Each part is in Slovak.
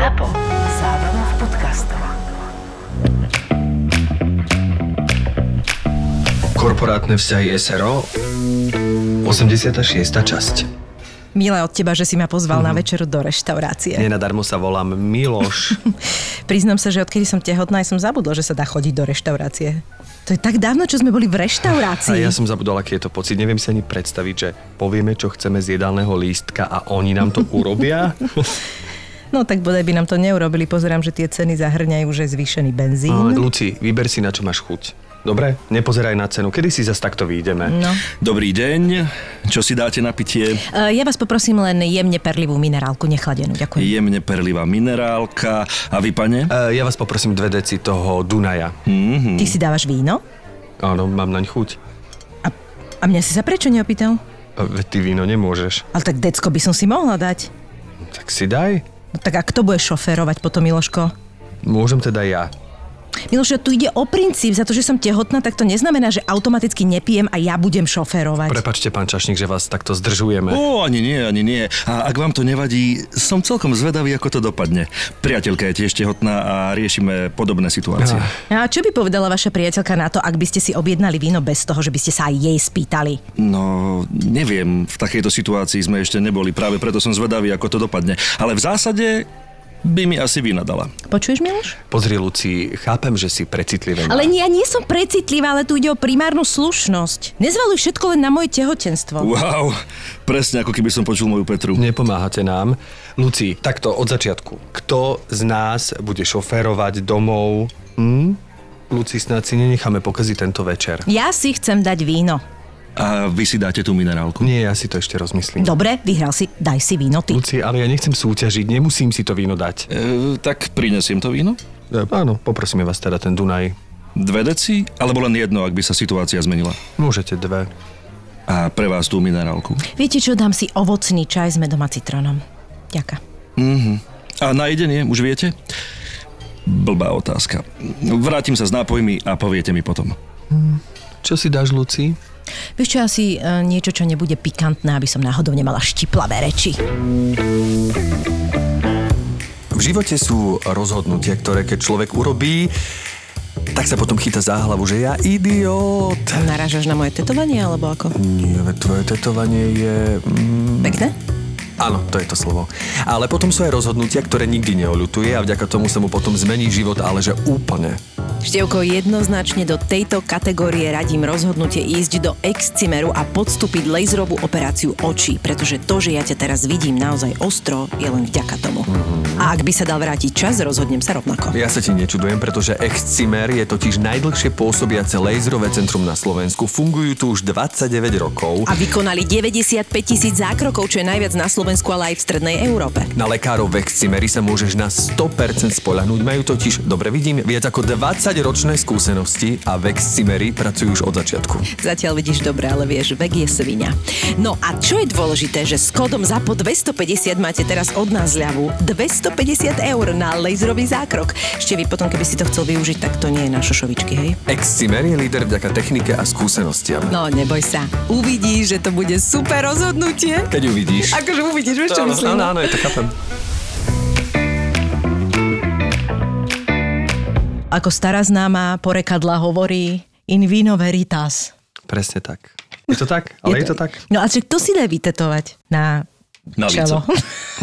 ZAPO. Zábrná v podcastov. Korporátne vzťahy SRO 86. časť. Milé od teba, že si ma pozval mm. na večeru do reštaurácie. Nenadarmo sa volám Miloš. Priznám sa, že odkedy som tehotná, som zabudol, že sa dá chodiť do reštaurácie. To je tak dávno, čo sme boli v reštaurácii. A ja som zabudol, aký je to pocit. Neviem si ani predstaviť, že povieme, čo chceme z jedálneho lístka a oni nám to urobia. No tak bodaj by nám to neurobili. Pozerám, že tie ceny zahrňajú, že zvýšený benzín. Ale Luci, vyber si, na čo máš chuť. Dobre? Nepozeraj na cenu. Kedy si zase takto vyjdeme? No. Dobrý deň, čo si dáte na pitie? Uh, ja vás poprosím len jemne perlivú minerálku, nechladenú. Ďakujem. Jemne perlivá minerálka. A vy, pane? Uh, ja vás poprosím dve deci toho Dunaja. Mm-hmm. Ty si dávaš víno? Áno, mám naň chuť. A, a mňa si sa prečo neopýtal? A Veď ty víno nemôžeš. Ale tak decko by som si mohla dať. Tak si daj. No tak a kto bude šoférovať potom, Miloško? Môžem teda ja. Miloš, tu ide o princíp. Za to, že som tehotná, tak to neznamená, že automaticky nepijem a ja budem šoférovať. Prepačte, pán Čašník, že vás takto zdržujeme. Ó, ani nie, ani nie. A ak vám to nevadí, som celkom zvedavý, ako to dopadne. Priateľka je tiež tehotná a riešime podobné situácie. A čo by povedala vaša priateľka na to, ak by ste si objednali víno bez toho, že by ste sa aj jej spýtali? No, neviem, v takejto situácii sme ešte neboli, práve preto som zvedavý, ako to dopadne. Ale v zásade by mi asi vynadala. Počuješ, Miloš? Pozri, Luci, chápem, že si precitlivená. Ale ja nie som precitlivá, ale tu ide o primárnu slušnosť. Nezvaluj všetko len na moje tehotenstvo. Wow, presne ako keby som počul moju Petru. Nepomáhate nám. Luci, takto od začiatku. Kto z nás bude šoférovať domov? Hm? Luci, snad si nenecháme pokaziť tento večer. Ja si chcem dať víno. A vy si dáte tú minerálku? Nie, ja si to ešte rozmyslím. Dobre, vyhral si, daj si víno ty. Luci, ale ja nechcem súťažiť, nemusím si to víno dať. E, tak prinesiem to víno? E, áno, poprosíme vás teda ten Dunaj. Dve deci? Alebo len jedno, ak by sa situácia zmenila? Môžete dve. A pre vás tú minerálku? Viete čo, dám si ovocný čaj s medom a citrónom. Ďaká. Mhm. A na jedenie, už viete? Blbá otázka. Vrátim sa s nápojmi a poviete mi potom. Čo si dáš, Luci? Vieš čo, asi uh, niečo, čo nebude pikantné, aby som náhodou nemala štiplavé reči. V živote sú rozhodnutia, ktoré keď človek urobí, tak sa potom chytá za hlavu, že ja idiot. Narážaš na moje tetovanie, alebo ako? Nie, tvoje tetovanie je... Mm, Pekné? Áno, to je to slovo. Ale potom sú aj rozhodnutia, ktoré nikdy neoľutuje a vďaka tomu sa mu potom zmení život, ale že úplne. Števko, jednoznačne do tejto kategórie radím rozhodnutie ísť do Excimeru a podstúpiť laserovú operáciu očí, pretože to, že ja ťa teraz vidím naozaj ostro, je len vďaka tomu. A ak by sa dal vrátiť čas, rozhodnem sa rovnako. Ja sa ti nečudujem, pretože Excimer je totiž najdlhšie pôsobiace laserové centrum na Slovensku. Fungujú tu už 29 rokov. A vykonali 95 tisíc zákrokov, čo je najviac na Slovensku, ale aj v strednej Európe. Na lekárov v Excimeri sa môžeš na 100% spolahnúť. Majú totiž, dobre vidím, viac ako 20 ročné skúsenosti a v Excimeri pracujú už od začiatku. Zatiaľ vidíš dobre, ale vieš, vek je svinia. No a čo je dôležité, že s kódom ZAPO 250 máte teraz od nás ľavu 250 eur na laserový zákrok. Ešte vy potom, keby si to chcel využiť, tak to nie je na šošovičky, hej? Excimer je líder vďaka technike a skúsenostiam. No, neboj sa. Uvidíš, že to bude super rozhodnutie. Keď uvidíš. Akože uvidíš, vieš čo myslím? Áno, áno, ja to chápem. Ako stará známa porekadla hovorí in vino veritas. Presne tak. Je to tak? Ale je to tak? No a čo, kto si dá vytetovať na, Na čelo?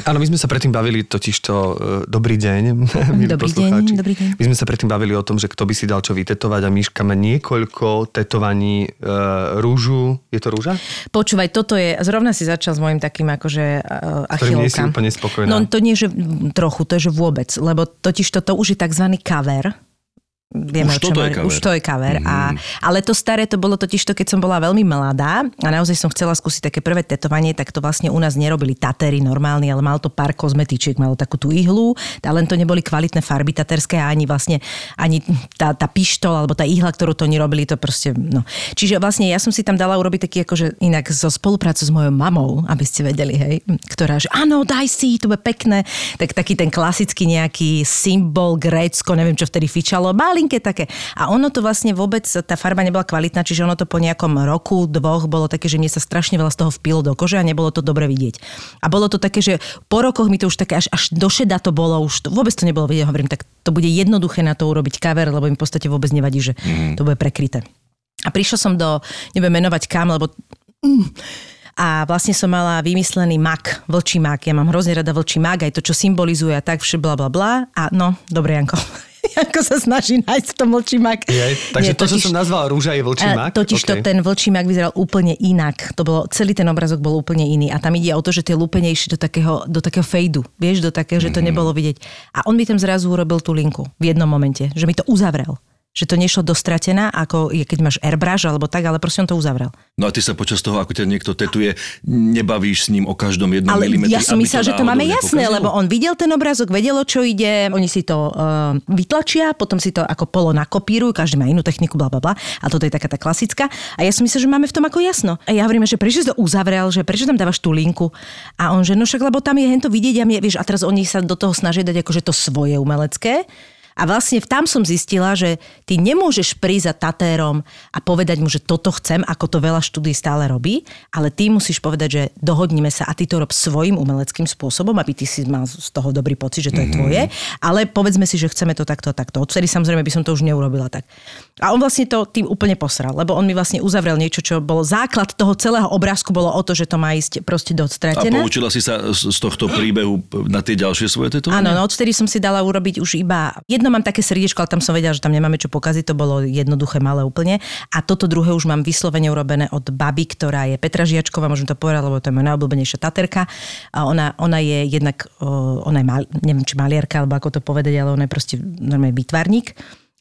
Áno, my sme sa predtým bavili totiž to, uh, dobrý deň, milí Dobrý deň, dobrý deň. My sme sa predtým bavili o tom, že kto by si dal čo vytetovať a Miška má niekoľko tetovaní uh, rúžu. Je to rúža? Počúvaj, toto je, zrovna si začal s mojim takým akože uh, ktorým nie si achilovkám. úplne spokojná. No to nie, že trochu, to je, že vôbec, lebo totiž toto už je tzv. cover. Vieme, Už toto je cover. Už to je cover. Mm. A, ale to staré to bolo totiž to, keď som bola veľmi mladá a naozaj som chcela skúsiť také prvé tetovanie, tak to vlastne u nás nerobili tatery normálny, ale malo to pár kozmetičiek, malo takú tú ihlu, a len to neboli kvalitné farby taterské a ani vlastne ani tá, tá pištol alebo tá ihla, ktorú to nerobili, to proste, no. Čiže vlastne ja som si tam dala urobiť taký akože inak zo spoluprácu s mojou mamou, aby ste vedeli, hej, ktorá, že áno, daj si, to bude pekné, tak taký ten klasický nejaký symbol, Grécko, neviem čo vtedy fičalo, mali malinké také. A ono to vlastne vôbec, tá farba nebola kvalitná, čiže ono to po nejakom roku, dvoch bolo také, že mne sa strašne veľa z toho vpilo do kože a nebolo to dobre vidieť. A bolo to také, že po rokoch mi to už také až, až do šeda to bolo, už to, vôbec to nebolo vidieť. Hovorím, tak to bude jednoduché na to urobiť cover, lebo im v podstate vôbec nevadí, že mm. to bude prekryté. A prišla som do, nebudem menovať kam, lebo mm, a vlastne som mala vymyslený mak, vlčí mak. Ja mám hrozne rada vlčí mak, aj to, čo symbolizuje a tak, vše bla bla bla. A no, dobre, Janko. Janko sa snaží nájsť v tom vlčí mak. Je, takže Nie, to, totiž, čo som nazval rúža, je vlčí mak? Totiž okay. to ten vlčí mak vyzeral úplne inak. To bolo, celý ten obrazok bol úplne iný. A tam ide o to, že tie lúpenejšie do takého, do takého fejdu. Vieš, do takého, že to mm-hmm. nebolo vidieť. A on mi tam zrazu urobil tú linku v jednom momente, že mi to uzavrel že to nešlo dostratená, ako je, keď máš airbrush alebo tak, ale proste on to uzavrel. No a ty sa počas toho, ako ťa niekto tetuje, nebavíš s ním o každom jednom ale milimetri. Ja som myslel, že to máme jasné, lebo on videl ten obrázok, vedel, čo ide, oni si to uh, vytlačia, potom si to ako polo nakopírujú, každý má inú techniku, bla bla bla. A toto je taká tá klasická. A ja som myslel, že máme v tom ako jasno. A ja hovorím, že prečo si to uzavrel, že prečo tam dávaš tú linku. A on, že no však, lebo tam je hento vidieť a mne, vieš, a teraz oni sa do toho snažia dať akože to svoje umelecké. A vlastne tam som zistila, že ty nemôžeš prísť za tatérom a povedať mu, že toto chcem, ako to veľa štúdí stále robí, ale ty musíš povedať, že dohodnime sa a ty to rob svojim umeleckým spôsobom, aby ty si mal z toho dobrý pocit, že to je mm-hmm. tvoje, ale povedzme si, že chceme to takto a takto. Odvtedy samozrejme by som to už neurobila tak. A on vlastne to tým úplne posral, lebo on mi vlastne uzavrel niečo, čo bolo základ toho celého obrázku, bolo o to, že to má ísť proste do stratené. A poučila si sa z tohto príbehu na tie ďalšie svoje tetovania? Áno, no odtedy som si dala urobiť už iba jedno mám také srdiečko, ale tam som vedela, že tam nemáme čo pokaziť, to bolo jednoduché, malé úplne. A toto druhé už mám vyslovene urobené od baby, ktorá je Petra Žiačková, môžem to povedať, lebo to je moja najobľúbenejšia taterka. A ona, ona je jednak, ona je, mal, neviem, či maliarka, alebo ako to povedať, ale ona je proste normálne výtvarník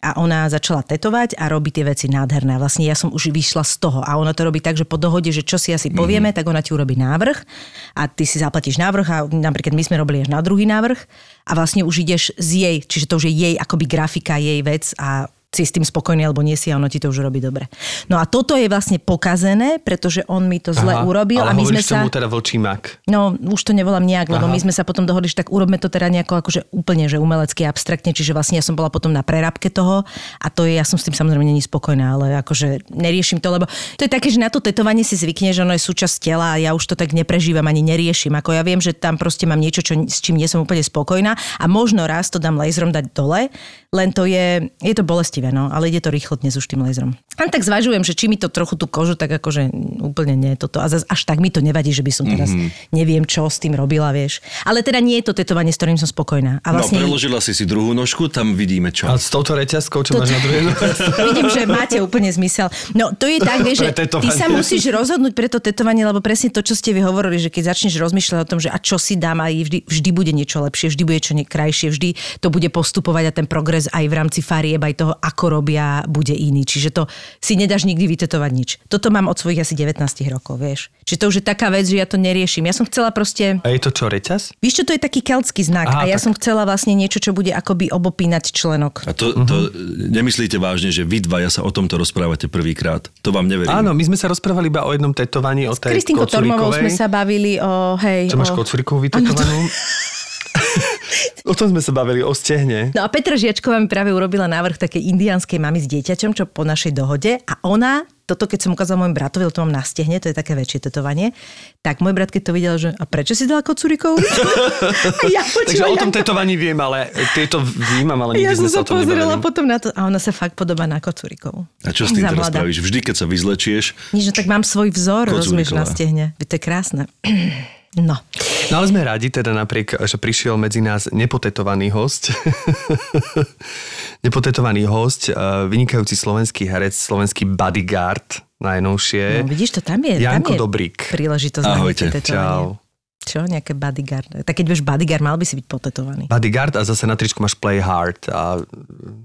a ona začala tetovať a robí tie veci nádherné. Vlastne ja som už vyšla z toho a ona to robí tak, že po dohode, že čo si asi povieme, mm-hmm. tak ona ti urobí návrh a ty si zaplatíš návrh a napríklad my sme robili až na druhý návrh a vlastne už ideš z jej, čiže to už je jej akoby grafika, jej vec a si s tým spokojný alebo nie si a ono ti to už robí dobre. No a toto je vlastne pokazené, pretože on mi to zle Aha, urobil. Ale a my sme sa... tomu teda vlčí mak. No, už to nevolám nejak, lebo Aha. my sme sa potom dohodli, že tak urobme to teda nejako akože úplne, že umelecky, abstraktne, čiže vlastne ja som bola potom na prerábke toho a to je, ja som s tým samozrejme není spokojná, ale akože neriešim to, lebo to je také, že na to tetovanie si zvykne, že ono je súčasť tela a ja už to tak neprežívam ani neriešim. Ako ja viem, že tam proste mám niečo, čo, s čím nie som úplne spokojná a možno raz to dám laserom dať dole, len to je, je to bolestivé, no, ale ide to rýchlo dnes už tým laserom. A tak zvažujem, že či mi to trochu tú kožu, tak akože úplne nie toto. A zase až tak mi to nevadí, že by som teraz mm-hmm. neviem, čo s tým robila, vieš. Ale teda nie je to tetovanie, s ktorým som spokojná. A no, vlastne... No, preložila si si druhú nožku, tam vidíme čo. A s touto reťazkou, čo to... máš na druhej Vidím, že máte úplne zmysel. No, to je tak, vieš, že ty sa musíš rozhodnúť pre to tetovanie, lebo presne to, čo ste vy hovorili, že keď začneš rozmýšľať o tom, že a čo si dám, aj vždy, vždy bude niečo lepšie, vždy bude čo krajšie, vždy to bude postupovať a ten progres aj v rámci farieb, aj toho, ako robia, bude iný. Čiže to si nedáš nikdy vytetovať nič. Toto mám od svojich asi 19 rokov, vieš. Čiže to už je taká vec, že ja to neriešim. Ja som chcela proste... A je to čo, reťaz? Víš čo, to je taký keltský znak Aha, a ja tak... som chcela vlastne niečo, čo bude akoby obopínať členok. A to, to uh-huh. nemyslíte vážne, že vy dvaja sa o tomto rozprávate prvýkrát? To vám neverím. Áno, my sme sa rozprávali iba o jednom tetovaní, o tej S Kristinkou Tormovou sme sa bavili o... Hej, čo o... máš kocurikovú vytetovanú? o tom sme sa bavili, o stehne. No a Petra Žiačková mi práve urobila návrh takej indianskej mamy s dieťaťom, čo po našej dohode. A ona toto keď som ukázala môjmu bratovi, to mám na stehne, to je také väčšie tetovanie, tak môj brat keď to videl, že a prečo si dala kocurikov? ja Takže o tom tetovaní viem, ale tieto vnímam, ale nikdy ja sme sa o tom pozerala potom na to a ona sa fakt podobá na kocurikov. A čo s tým teraz spravíš? Vždy, keď sa vyzlečieš? Nič, no tak mám svoj vzor, rozumieš, na stehne. To je krásne. No. No ale sme radi teda napriek, že prišiel medzi nás nepotetovaný host. nepotetovaný host, eh, vynikajúci slovenský herec, slovenský bodyguard najnovšie. No vidíš, to tam je. Janko tam je Dobrík. Príležitosť Ahojte. na Čau. Čo? Nejaké bodyguard? Tak keď vieš bodyguard, mal by si byť potetovaný. Bodyguard a zase na tričku máš play hard a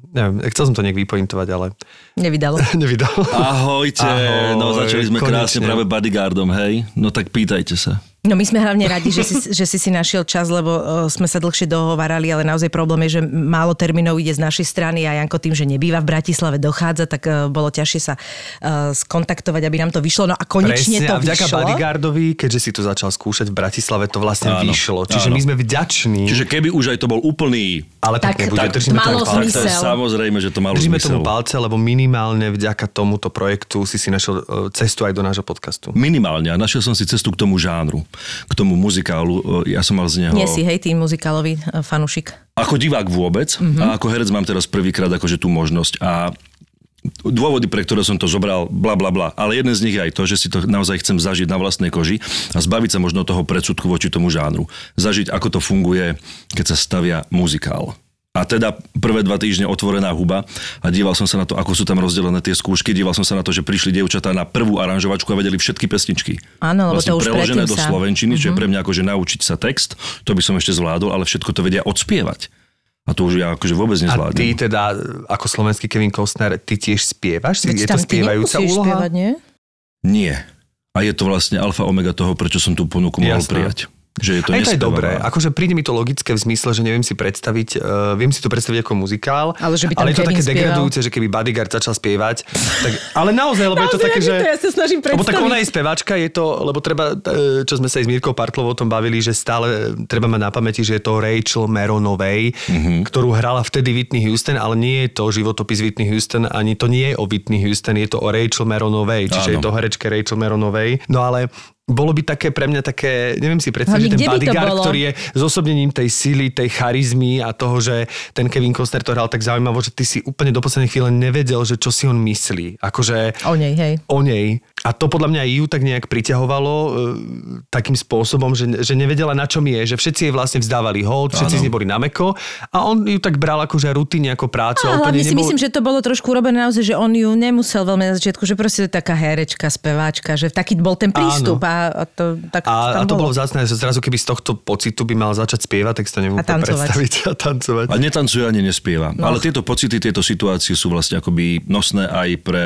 neviem, chcel som to nejak vypointovať, ale... Nevydalo. Nevydalo. Ahojte, Ahoj, no začali sme konečne. krásne práve bodyguardom, hej? No tak pýtajte sa. No my sme hlavne radi, že si, že si si našiel čas, lebo uh, sme sa dlhšie dohovarali, ale naozaj problém je, že málo termínov ide z našej strany a Janko tým, že nebýva v Bratislave, dochádza, tak uh, bolo ťažšie sa uh, skontaktovať, aby nám to vyšlo. No a konečne Presne, to a vďaka vyšlo. Bodyguardovi, keďže si to začal skúšať v Bratislave, to vlastne Áno, vyšlo. Čiže áno. my sme vďační, Čiže keby už aj to bol úplný... ale tak, Tak- nebude. tak držíme malo tomu palce. zmysel. Tak to je samozrejme, že to malo Držíme zmysel. tomu palce, lebo minimálne vďaka tomuto projektu si si našiel e, cestu aj do nášho podcastu. Minimálne. A našiel som si cestu k tomu žánru, k tomu muzikálu. E, Ja som mal z neho... Nie si, hej, tým muzikálový uh, fanušik. Ako divák vôbec Mhm. a ako herec mám teraz prvýkrát akože tú možnosť a dôvody, pre ktoré som to zobral, bla bla bla. Ale jeden z nich je aj to, že si to naozaj chcem zažiť na vlastnej koži a zbaviť sa možno toho predsudku voči tomu žánru. Zažiť, ako to funguje, keď sa stavia muzikál. A teda prvé dva týždne otvorená huba a díval som sa na to, ako sú tam rozdelené tie skúšky, díval som sa na to, že prišli dievčatá na prvú aranžovačku a vedeli všetky pesničky. Áno, lebo to už preložené do sa- Mhm. slovenčiny, čo je pre mňa akože naučiť sa text, to by som ešte zvládol, ale všetko to vedia odspievať. A to už ja akože vôbec A nezvládnem. ty teda, ako slovenský Kevin Costner, ty tiež spievaš? Veď je tam to spievajúca úloha? spievať, nie? Nie. A je to vlastne alfa omega toho, prečo som tú ponuku mohol Jasné. prijať. Že je to Aj to je dobré. Akože príde mi to logické v zmysle, že neviem si predstaviť, uh, viem si to predstaviť ako muzikál, Ale že by tam ale je to také spieval. degradujúce, že keby Bodyguard začal spievať. Tak, ale naozaj, lebo je to Naozaj, také, že... to ja sa snažím Lebo tak predstaviť. ona je speváčka, je to, lebo treba, e, čo sme sa aj s Mírkou Partlovou o tom bavili, že stále treba mať na pamäti, že je to Rachel Meronovej, mm-hmm. ktorú hrala vtedy Whitney Houston, ale nie je to životopis Whitney Houston, ani to nie je o Whitney Houston, je to o Rachel Meronovej, čiže Áno. je to herečke Rachel Meronovej. No ale bolo by také pre mňa také, neviem si predstaviť, že ten bodyguard, ktorý je zosobnením tej sily, tej charizmy a toho, že ten Kevin Costner to hral tak zaujímavo, že ty si úplne do poslednej chvíle nevedel, že čo si on myslí. Akože O nej, hej. o nej. A to podľa mňa ju tak nejak priťahovalo e, takým spôsobom, že, že nevedela na čom je, že všetci jej vlastne vzdávali hold, všetci z nej boli na meko a on ju tak bral akože rutine, ako prácu. A hlavne si myslím, že to bolo trošku urobené naozaj, že on ju nemusel veľmi na začiatku, že proste to je taká herečka, speváčka, že taký bol ten prístup a, a to tak a, tam a to bolo. vzácne, že zrazu keby z tohto pocitu by mal začať spievať, tak si to neviem predstaviť a tancovať. A netancuje ani nespieva. No. Ale tieto pocity, tieto situácie sú vlastne akoby nosné aj pre,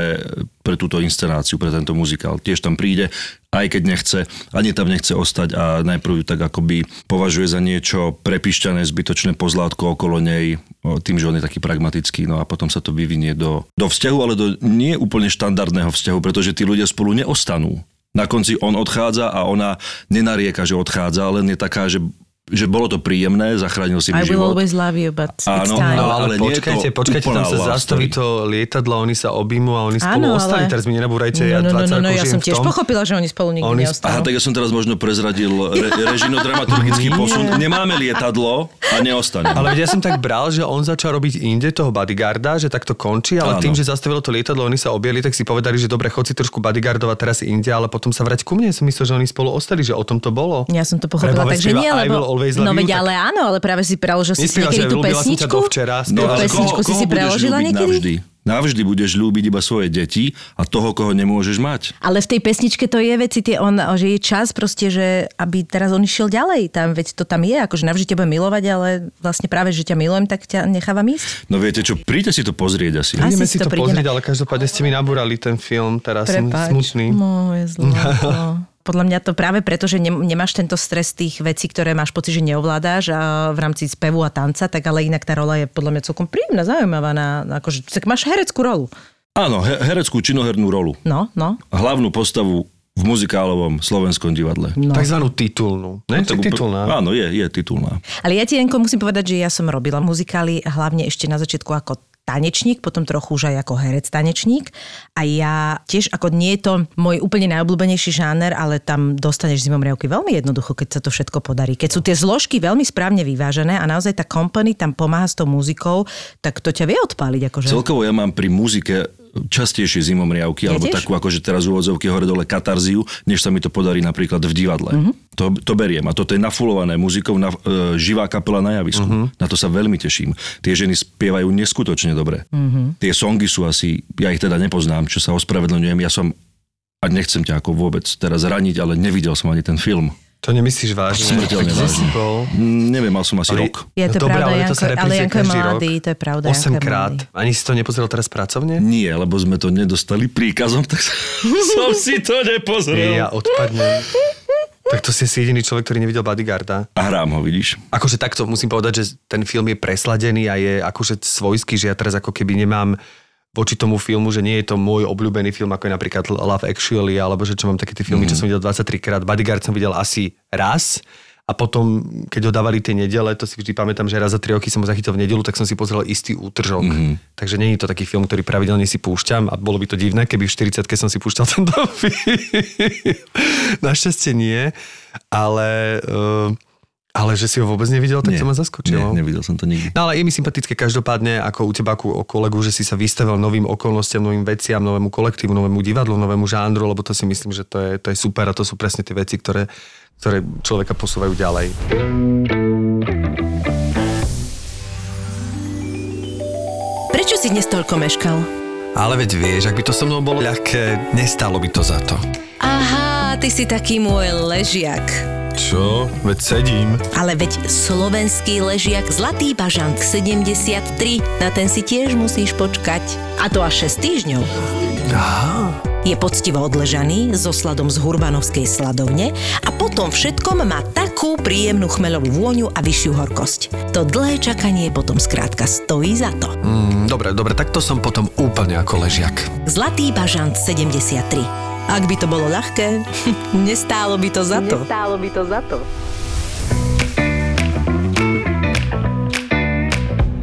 pre túto inscenáciu, pre tento muzikál. Tiež tam príde, aj keď nechce, ani tam nechce ostať a najprv ju tak akoby považuje za niečo prepišťané, zbytočné pozlátko okolo nej, tým, že on je taký pragmatický, no a potom sa to vyvinie do, do vzťahu, ale do nie úplne štandardného vzťahu, pretože tí ľudia spolu neostanú. Na konci on odchádza a ona nenarieka, že odchádza, len je taká, že že bolo to príjemné, zachránil si mi I will život. always love you, but it's Áno, time. No ale ale, počkajte, to počkajte, tam sa zastaví to lietadlo, oni sa objímu a oni spolu Áno, ostali. ale- Teraz mi nenaburajte, No, ja no, no, 20 no, no, rokov ja som v tiež tom. pochopila, že oni spolu nikdy Oni- Aha, neostanú. tak ja som teraz možno prezradil re, režino-dramaturgický posun. Nemáme lietadlo a neostane. Ale ja som tak bral, že on začal robiť inde toho bodyguarda, že takto končí, ale Áno. tým, že zastavilo to lietadlo, oni sa objeli, tak si povedali, že dobre, chod si trošku bodyguardovať teraz inde, ale potom sa vrať ku mne. Som myslel, že oni spolu ostali, že o tom to bolo. Ja som to pochopila, takže nie, lebo... always love No veď ale áno, ale práve si preložil si si niekedy tú som pesničku? včera, ale pesničku si si budeš preložila ľúbiť niekedy? Navždy. Navždy budeš ľúbiť iba svoje deti a toho, koho nemôžeš mať. Ale v tej pesničke to je veci, tie on, že je čas proste, že aby teraz on išiel ďalej. Tam, veď to tam je, akože navždy ťa budem milovať, ale vlastne práve, že ťa milujem, tak ťa nechávam ísť. No viete čo, príďte si to pozrieť asi. Asi Ideme si si to to prídeme. pozrieť, ale každopádne ste mi nabúrali ten film, teraz som Prepáč. smutný. Moje zlato. Podľa mňa to práve preto, že nem- nemáš tento stres tých vecí, ktoré máš pocit, že neovládáš a v rámci spevu a tanca, tak ale inak tá rola je podľa mňa celkom príjemná, zaujímavá. Na, na akože, tak máš hereckú rolu. Áno, he- hereckú činohernú rolu. No, no. Hlavnú postavu v muzikálovom slovenskom divadle. no. Takzvanú titulnú. Ne? Tak Tak úpl- titulná. Áno, je, je titulná. Ale ja ti, Janko, musím povedať, že ja som robila muzikály hlavne ešte na začiatku ako tanečník, potom trochu už aj ako herec tanečník. A ja tiež, ako nie je to môj úplne najobľúbenejší žáner, ale tam dostaneš zimomriavky veľmi jednoducho, keď sa to všetko podarí. Keď sú tie zložky veľmi správne vyvážené a naozaj tá company tam pomáha s tou muzikou, tak to ťa vie odpáliť. Akože. Celkovo ja mám pri muzike častejšie zimomriavky, Ja alebo takú akože teraz úvodzovky hore dole katarziu, než sa mi to podarí napríklad v divadle. Mhm. To, to beriem. A toto je nafulované muzikou, na, e, živá kapela na javisku. Mhm. Na to sa veľmi teším. Tie ženy spievajú neskutočne dobre. Mhm. Tie songy sú asi, ja ich teda nepoznám, čo sa ospravedlňujem. Ja som, a nechcem ťa ako vôbec teraz raniť, ale nevidel som ani ten film. To nemyslíš vážne? Smrteľne vážne. si bol? Mm, Neviem, mal som asi Ale- rok. Je to Dobre, pravda, ale to Janko, sa ale Janko je každý rok. mladý, to je pravda. Janko je 8 krát. mladý. Ani si to nepozrel teraz pracovne? Nie, lebo sme to nedostali príkazom, tak som si to nepozrel. Nie, ja odpadnem. Tak to si asi jediný človek, ktorý nevidel Bodyguarda. A hrám ho, vidíš? Akože takto musím povedať, že ten film je presladený a je akože svojský, že ja teraz ako keby nemám voči tomu filmu, že nie je to môj obľúbený film, ako je napríklad Love Actually, alebo že čo mám také tie filmy, mm. čo som videl 23 krát. Bodyguard som videl asi raz a potom, keď ho dávali tie nedele, to si vždy pamätám, že raz za tri roky som ho zachytil v nedelu, tak som si pozrel istý útržok. Mm-hmm. Takže nie je to taký film, ktorý pravidelne si púšťam a bolo by to divné, keby v 40 som si púšťal tento film. Našťastie nie, ale... Uh, ale že si ho vôbec nevidel, tak Nie, to ma zaskočilo. Nie, nevidel som to nikdy. No ale je mi sympatické každopádne ako u teba, ako kolegu, že si sa vystavil novým okolnostiam, novým veciam, novému kolektívu, novému divadlu, novému žánru, lebo to si myslím, že to je, to je super a to sú presne tie veci, ktoré, ktoré človeka posúvajú ďalej. Prečo si dnes toľko meškal? Ale veď vieš, ak by to so mnou bolo ľahké, nestalo by to za to. Ty si taký môj ležiak. Čo? Veď sedím. Ale veď slovenský ležiak Zlatý bažant 73, na ten si tiež musíš počkať. A to až 6 týždňov. Aha. Je poctivo odležaný so sladom z Hurbanovskej sladovne a potom všetkom má takú príjemnú chmelovú vôňu a vyššiu horkosť. To dlhé čakanie potom skrátka stojí za to. Mm, dobre, dobre, tak to som potom úplne ako ležiak. Zlatý bažant 73. Ak by to bolo ľahké, nestálo by to za to. Nestálo by to za to.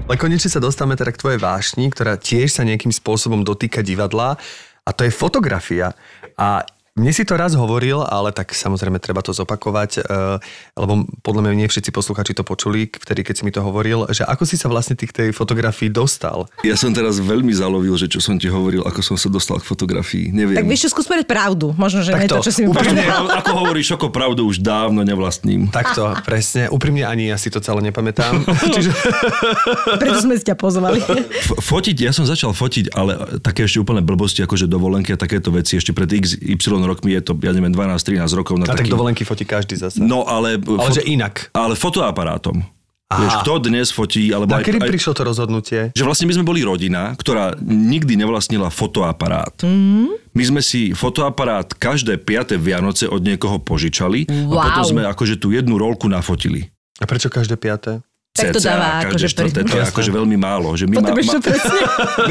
Ale konečne sa dostávame teda k tvojej vášni, ktorá tiež sa nejakým spôsobom dotýka divadla a to je fotografia. A mne si to raz hovoril, ale tak samozrejme treba to zopakovať, eh, lebo podľa mňa nie všetci posluchači to počuli, vtedy keď si mi to hovoril, že ako si sa vlastne ty k tej fotografii dostal. Ja som teraz veľmi zalovil, že čo som ti hovoril, ako som sa dostal k fotografii. Neviem. Tak vieš čo, skús povedať pravdu. Možno, že nie Takto, to, čo si mi Úprimne, ako hovoríš, ako pravdu už dávno nevlastním. Takto, presne. Úprimne ani ja si to celé nepamätám. Čiže Preto sme si ťa pozvali. F- fotiť, ja som začal fotiť, ale také ešte úplne blbosti, akože dovolenky a takéto veci, ešte pred x, y rokmi je to, ja neviem, 12-13 rokov na a tak taký... dovolenky fotí každý zase. No ale... ale že inak. Ale fotoaparátom. Aha. Vieš, kto dnes fotí, alebo A kedy aj, prišlo to rozhodnutie? že vlastne my sme boli rodina, ktorá nikdy nevlastnila fotoaparát. Mm. My sme si fotoaparát každé 5. Vianoce od niekoho požičali a Wow. potom sme akože tú jednu rolku nafotili. A prečo každé piaté? Tak to dáva akože štvrté, to je akože veľmi málo. Že my má, to presne?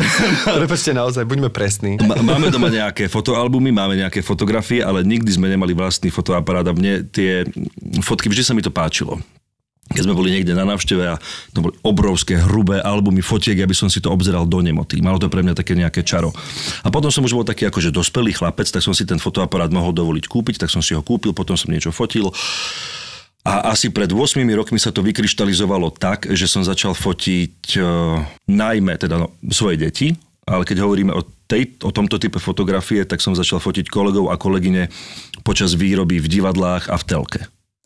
Prepačte naozaj, buďme presní. má- máme doma nejaké fotoalbumy, máme nejaké fotografie, ale nikdy sme nemali vlastný fotoaparát a mne tie fotky, vždy sa mi to páčilo. Keď sme boli niekde na návšteve a to boli obrovské, hrubé albumy fotiek, ja by som si to obzeral do nemoty. Malo to pre mňa také nejaké čaro. A potom som už bol taký akože dospelý chlapec, tak som si ten fotoaparát mohol dovoliť kúpiť, tak som si ho kúpil, potom som niečo fotil. A asi pred 8 rokmi sa to vykryštalizovalo tak, že som začal fotiť e, najmä teda no, svoje deti, ale keď hovoríme o, tej, o tomto type fotografie, tak som začal fotiť kolegov a kolegyne počas výroby v divadlách a v telke.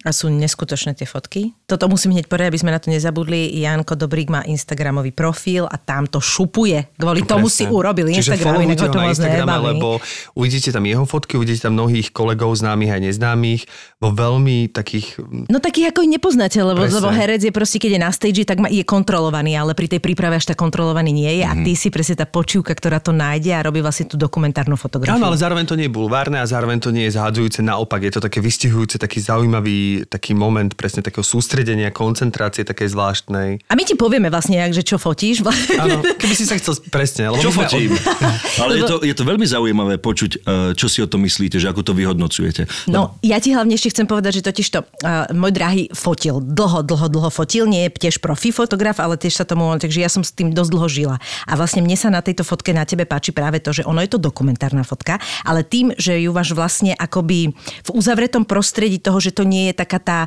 A sú neskutočné tie fotky. Toto musím hneď povedať, aby sme na to nezabudli. Janko Dobrík má Instagramový profil a tam to šupuje. Kvôli tomu si urobil Čiže Instagram, followujte ho na Instagrame, nebaví. lebo uvidíte tam jeho fotky, uvidíte tam mnohých kolegov známych aj neznámych vo veľmi takých... No taký ako nepoznáte, lebo, Presne. lebo herec je proste, keď je na stage, tak je kontrolovaný, ale pri tej príprave až tak kontrolovaný nie je. A ty si presne tá počívka, ktorá to nájde a robí vlastne tú dokumentárnu fotografiu. Áno, ale zároveň to nie je bulvárne a zároveň to nie je zhádzujúce. Naopak, je to také vystihujúce, taký zaujímavý taký moment presne takého sústredenia, koncentrácie takej zvláštnej. A my ti povieme vlastne, že čo fotíš. Áno, keby si sa chcel presne. Lebo Čo fotím? Ale je to, je to veľmi zaujímavé počuť, e, čo si o tom myslíte, že ako to vyhodnocujete. No, ja ti hlavne ešte chcem povedať, že totiž to, uh, môj drahý fotil, dlho, dlho, dlho fotil, nie je tiež profi fotograf, ale tiež sa tomu, takže ja som s tým dosť dlho žila. A vlastne mne sa na tejto fotke na tebe páči práve to, že ono je to dokumentárna fotka, ale tým, že ju máš vlastne akoby v uzavretom prostredí toho, že to nie je taká tá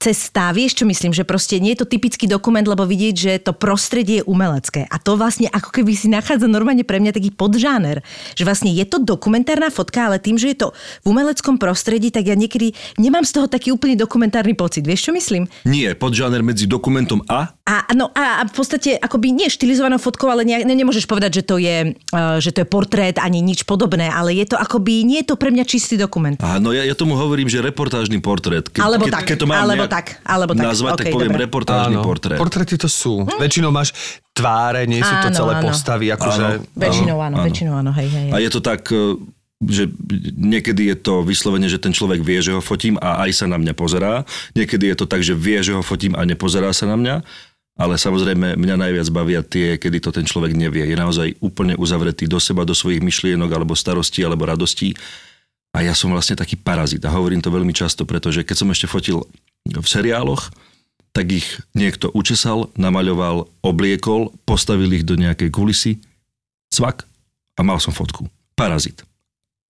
cesta, vieš čo myslím, že proste nie je to typický dokument, lebo vidieť, že to prostredie je umelecké. A to vlastne ako keby si nachádza normálne pre mňa taký podžáner, že vlastne je to dokumentárna fotka, ale tým, že je to v umeleckom prostredí, tak ja niekedy nemám z toho taký úplne dokumentárny pocit. Vieš čo myslím? Nie, podžáner medzi dokumentom a A, no, a, a v podstate akoby nie štilizovanou fotkou, ale ne, ne, nemôžeš povedať, že to, je, uh, že to je portrét ani nič podobné, ale je to akoby, nie je to pre mňa čistý dokument. Aha, no ja, ja tomu hovorím, že reportážny portrét. Ke, Alebo keď, tak, keď to mám alebo nejak tak, alebo tak. nazvať, tak Okej, poviem dobre. reportážny portrét. Portréty to sú. Väčšinou máš tváre, nie sú to Áno, celé áno. postavy. Akože, Áno. Väčšinou áno, áno. väčšinou áno, hej, hej. A je to tak, e, že niekedy je to vyslovene, že ten človek vie, že ho fotím a aj sa na mňa pozerá. Niekedy je to tak, že vie, že ho fotím a nepozerá sa na mňa. Ale samozrejme mňa najviac bavia tie, kedy to ten človek nevie. Je naozaj úplne uzavretý do seba, do svojich myšlienok alebo starostí alebo radostí. A ja som vlastne taký parazit a hovorím to veľmi často, pretože keď som ešte fotil v seriáloch, tak ich niekto učesal, namaľoval, obliekol, postavil ich do nejakej kulisy, cvak a mal som fotku. Parazit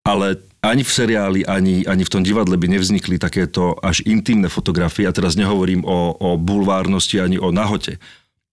ale ani v seriáli, ani, ani v tom divadle by nevznikli takéto až intimné fotografie. A teraz nehovorím o, o bulvárnosti ani o nahote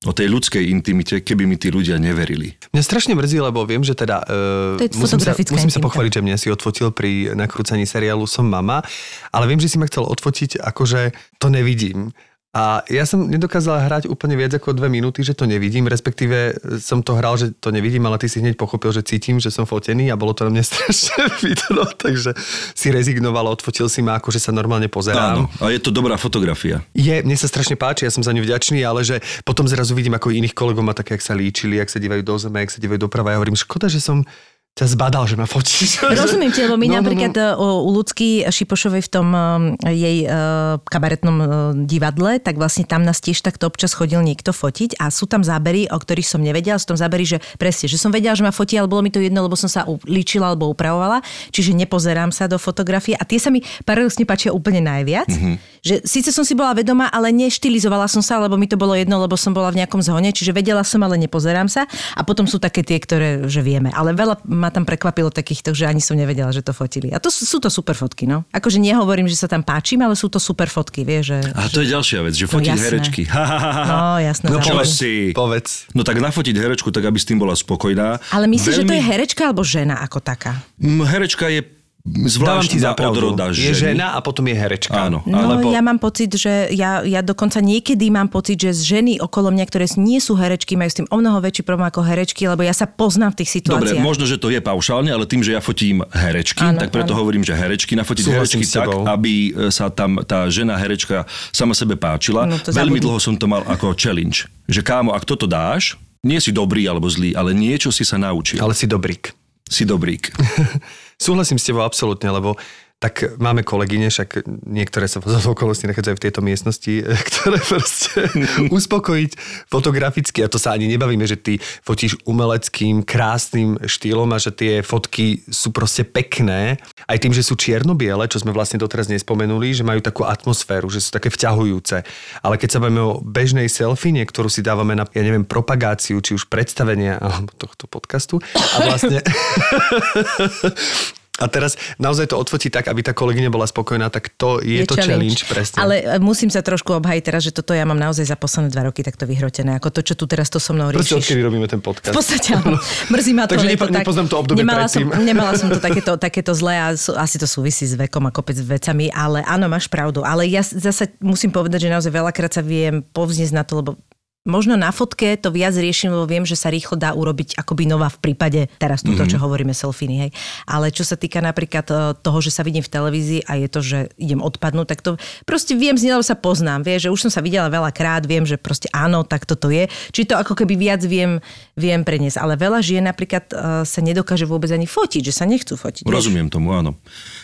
o tej ľudskej intimite, keby mi tí ľudia neverili. Mňa strašne mrzí, lebo viem, že teda... To je uh, musím, sa, musím sa pochváliť, že mňa si odfotil pri nakrúcaní seriálu Som mama, ale viem, že si ma chcel odfotiť, akože to nevidím. A ja som nedokázala hrať úplne viac ako dve minúty, že to nevidím, respektíve som to hral, že to nevidím, ale ty si hneď pochopil, že cítim, že som fotený a bolo to na mne strašne vidno, takže si rezignoval, odfotil si ma, ako že sa normálne pozerám. Áno, a je to dobrá fotografia. Je, mne sa strašne páči, ja som za ňu vďačný, ale že potom zrazu vidím, ako iných kolegov ma také, jak sa líčili, jak sa dívajú do zeme, jak sa dívajú doprava. Ja hovorím, škoda, že som ťa zbadal, že ma fotíš. Rozumiem ti, lebo my No, napríklad no, no. u Ľudsky Šipošovej v tom um, jej uh, kabaretnom divadle, tak vlastne tam nás tiež takto občas chodil niekto fotiť a sú tam zábery, o ktorých som nevedela, sú tam zábery, že presne, že som vedela, že ma fotí, ale bolo mi to jedno, lebo som sa líčila alebo upravovala, čiže nepozerám sa do fotografie a tie sa mi paradoxne páčia úplne najviac. Mm-hmm. Že síce som si bola vedomá, ale neštilizovala som sa, lebo mi to bolo jedno, lebo som bola v nejakom zhone, čiže vedela som, ale nepozerám sa. A potom sú také tie, ktoré že vieme. Ale veľa ma tam prekvapilo takýchto, že ani som nevedela, že to fotili. A to sú, sú to super fotky, no. Akože nehovorím, že sa tam páčim, ale sú to super fotky, vieš, že... A to je ďalšia vec, že fotiť jasné. herečky. Ha, ha. No, jasné. No záleží. si? Povedz. No tak nafotiť herečku, tak aby s tým bola spokojná. Ale myslíš, že to je herečka alebo žena ako taká? Mm, Herečka je zvláštna odroda Je ženy. žena a potom je herečka. Áno. No, Alebo- ja mám pocit, že ja, ja dokonca niekedy mám pocit, že z ženy okolo mňa, ktoré nie sú herečky, majú s tým o mnoho väčší problém ako herečky, lebo ja sa poznám v tých Dobre, situáciách. možno, že to je paušálne, ale tým, že ja fotím herečky, Áno, tak preto áno. hovorím, že herečky, nafotiť Súhlasím herečky tak, aby e, sa tam tá žena herečka sama sebe páčila. No Veľmi zabudni. dlho som to mal ako challenge. Že kámo, ak toto dáš, nie si dobrý alebo zlý, ale niečo si sa naučil. Ale si dobrík. Si dobrík. Súhlasím s tebou absolútne, lebo tak máme kolegyne, však niektoré sa z okolností nachádzajú v tejto miestnosti, ktoré proste uspokojiť fotograficky, a to sa ani nebavíme, že ty fotíš umeleckým, krásnym štýlom a že tie fotky sú proste pekné, aj tým, že sú čierno-biele, čo sme vlastne doteraz nespomenuli, že majú takú atmosféru, že sú také vťahujúce. Ale keď sa bavíme o bežnej selfie, ktorú si dávame na, ja neviem, propagáciu, či už predstavenia alebo tohto podcastu, a vlastne A teraz naozaj to odfotiť tak, aby tá kolegyňa bola spokojná, tak to je, je to challenge, presne. Ale e, musím sa trošku obhajiť teraz, že toto ja mám naozaj za posledné dva roky takto vyhrotené. Ako to, čo tu teraz to so mnou riešiš. odkedy robíme ten podcast. V podstate áno. Mrzí ma to. Takže je nepo- to tak, nepoznám to obdobie nemala som, predtým. nemala som to takéto, takéto zlé a asi to súvisí s vekom a kopec vecami, ale áno, máš pravdu. Ale ja zase musím povedať, že naozaj veľakrát sa viem povzniesť na to, lebo Možno na fotke to viac riešim, lebo viem, že sa rýchlo dá urobiť akoby nová v prípade teraz túto, mm-hmm. čo hovoríme selfiny, hej. Ale čo sa týka napríklad e, toho, že sa vidím v televízii a je to, že idem odpadnúť, tak to proste viem z lebo sa poznám, vieš, že už som sa videla veľakrát, viem, že proste áno, tak toto je. Či to ako keby viac viem, viem preniesť. Ale veľa žien napríklad e, sa nedokáže vôbec ani fotiť, že sa nechcú fotiť. vieš. Rozumiem tomu, áno.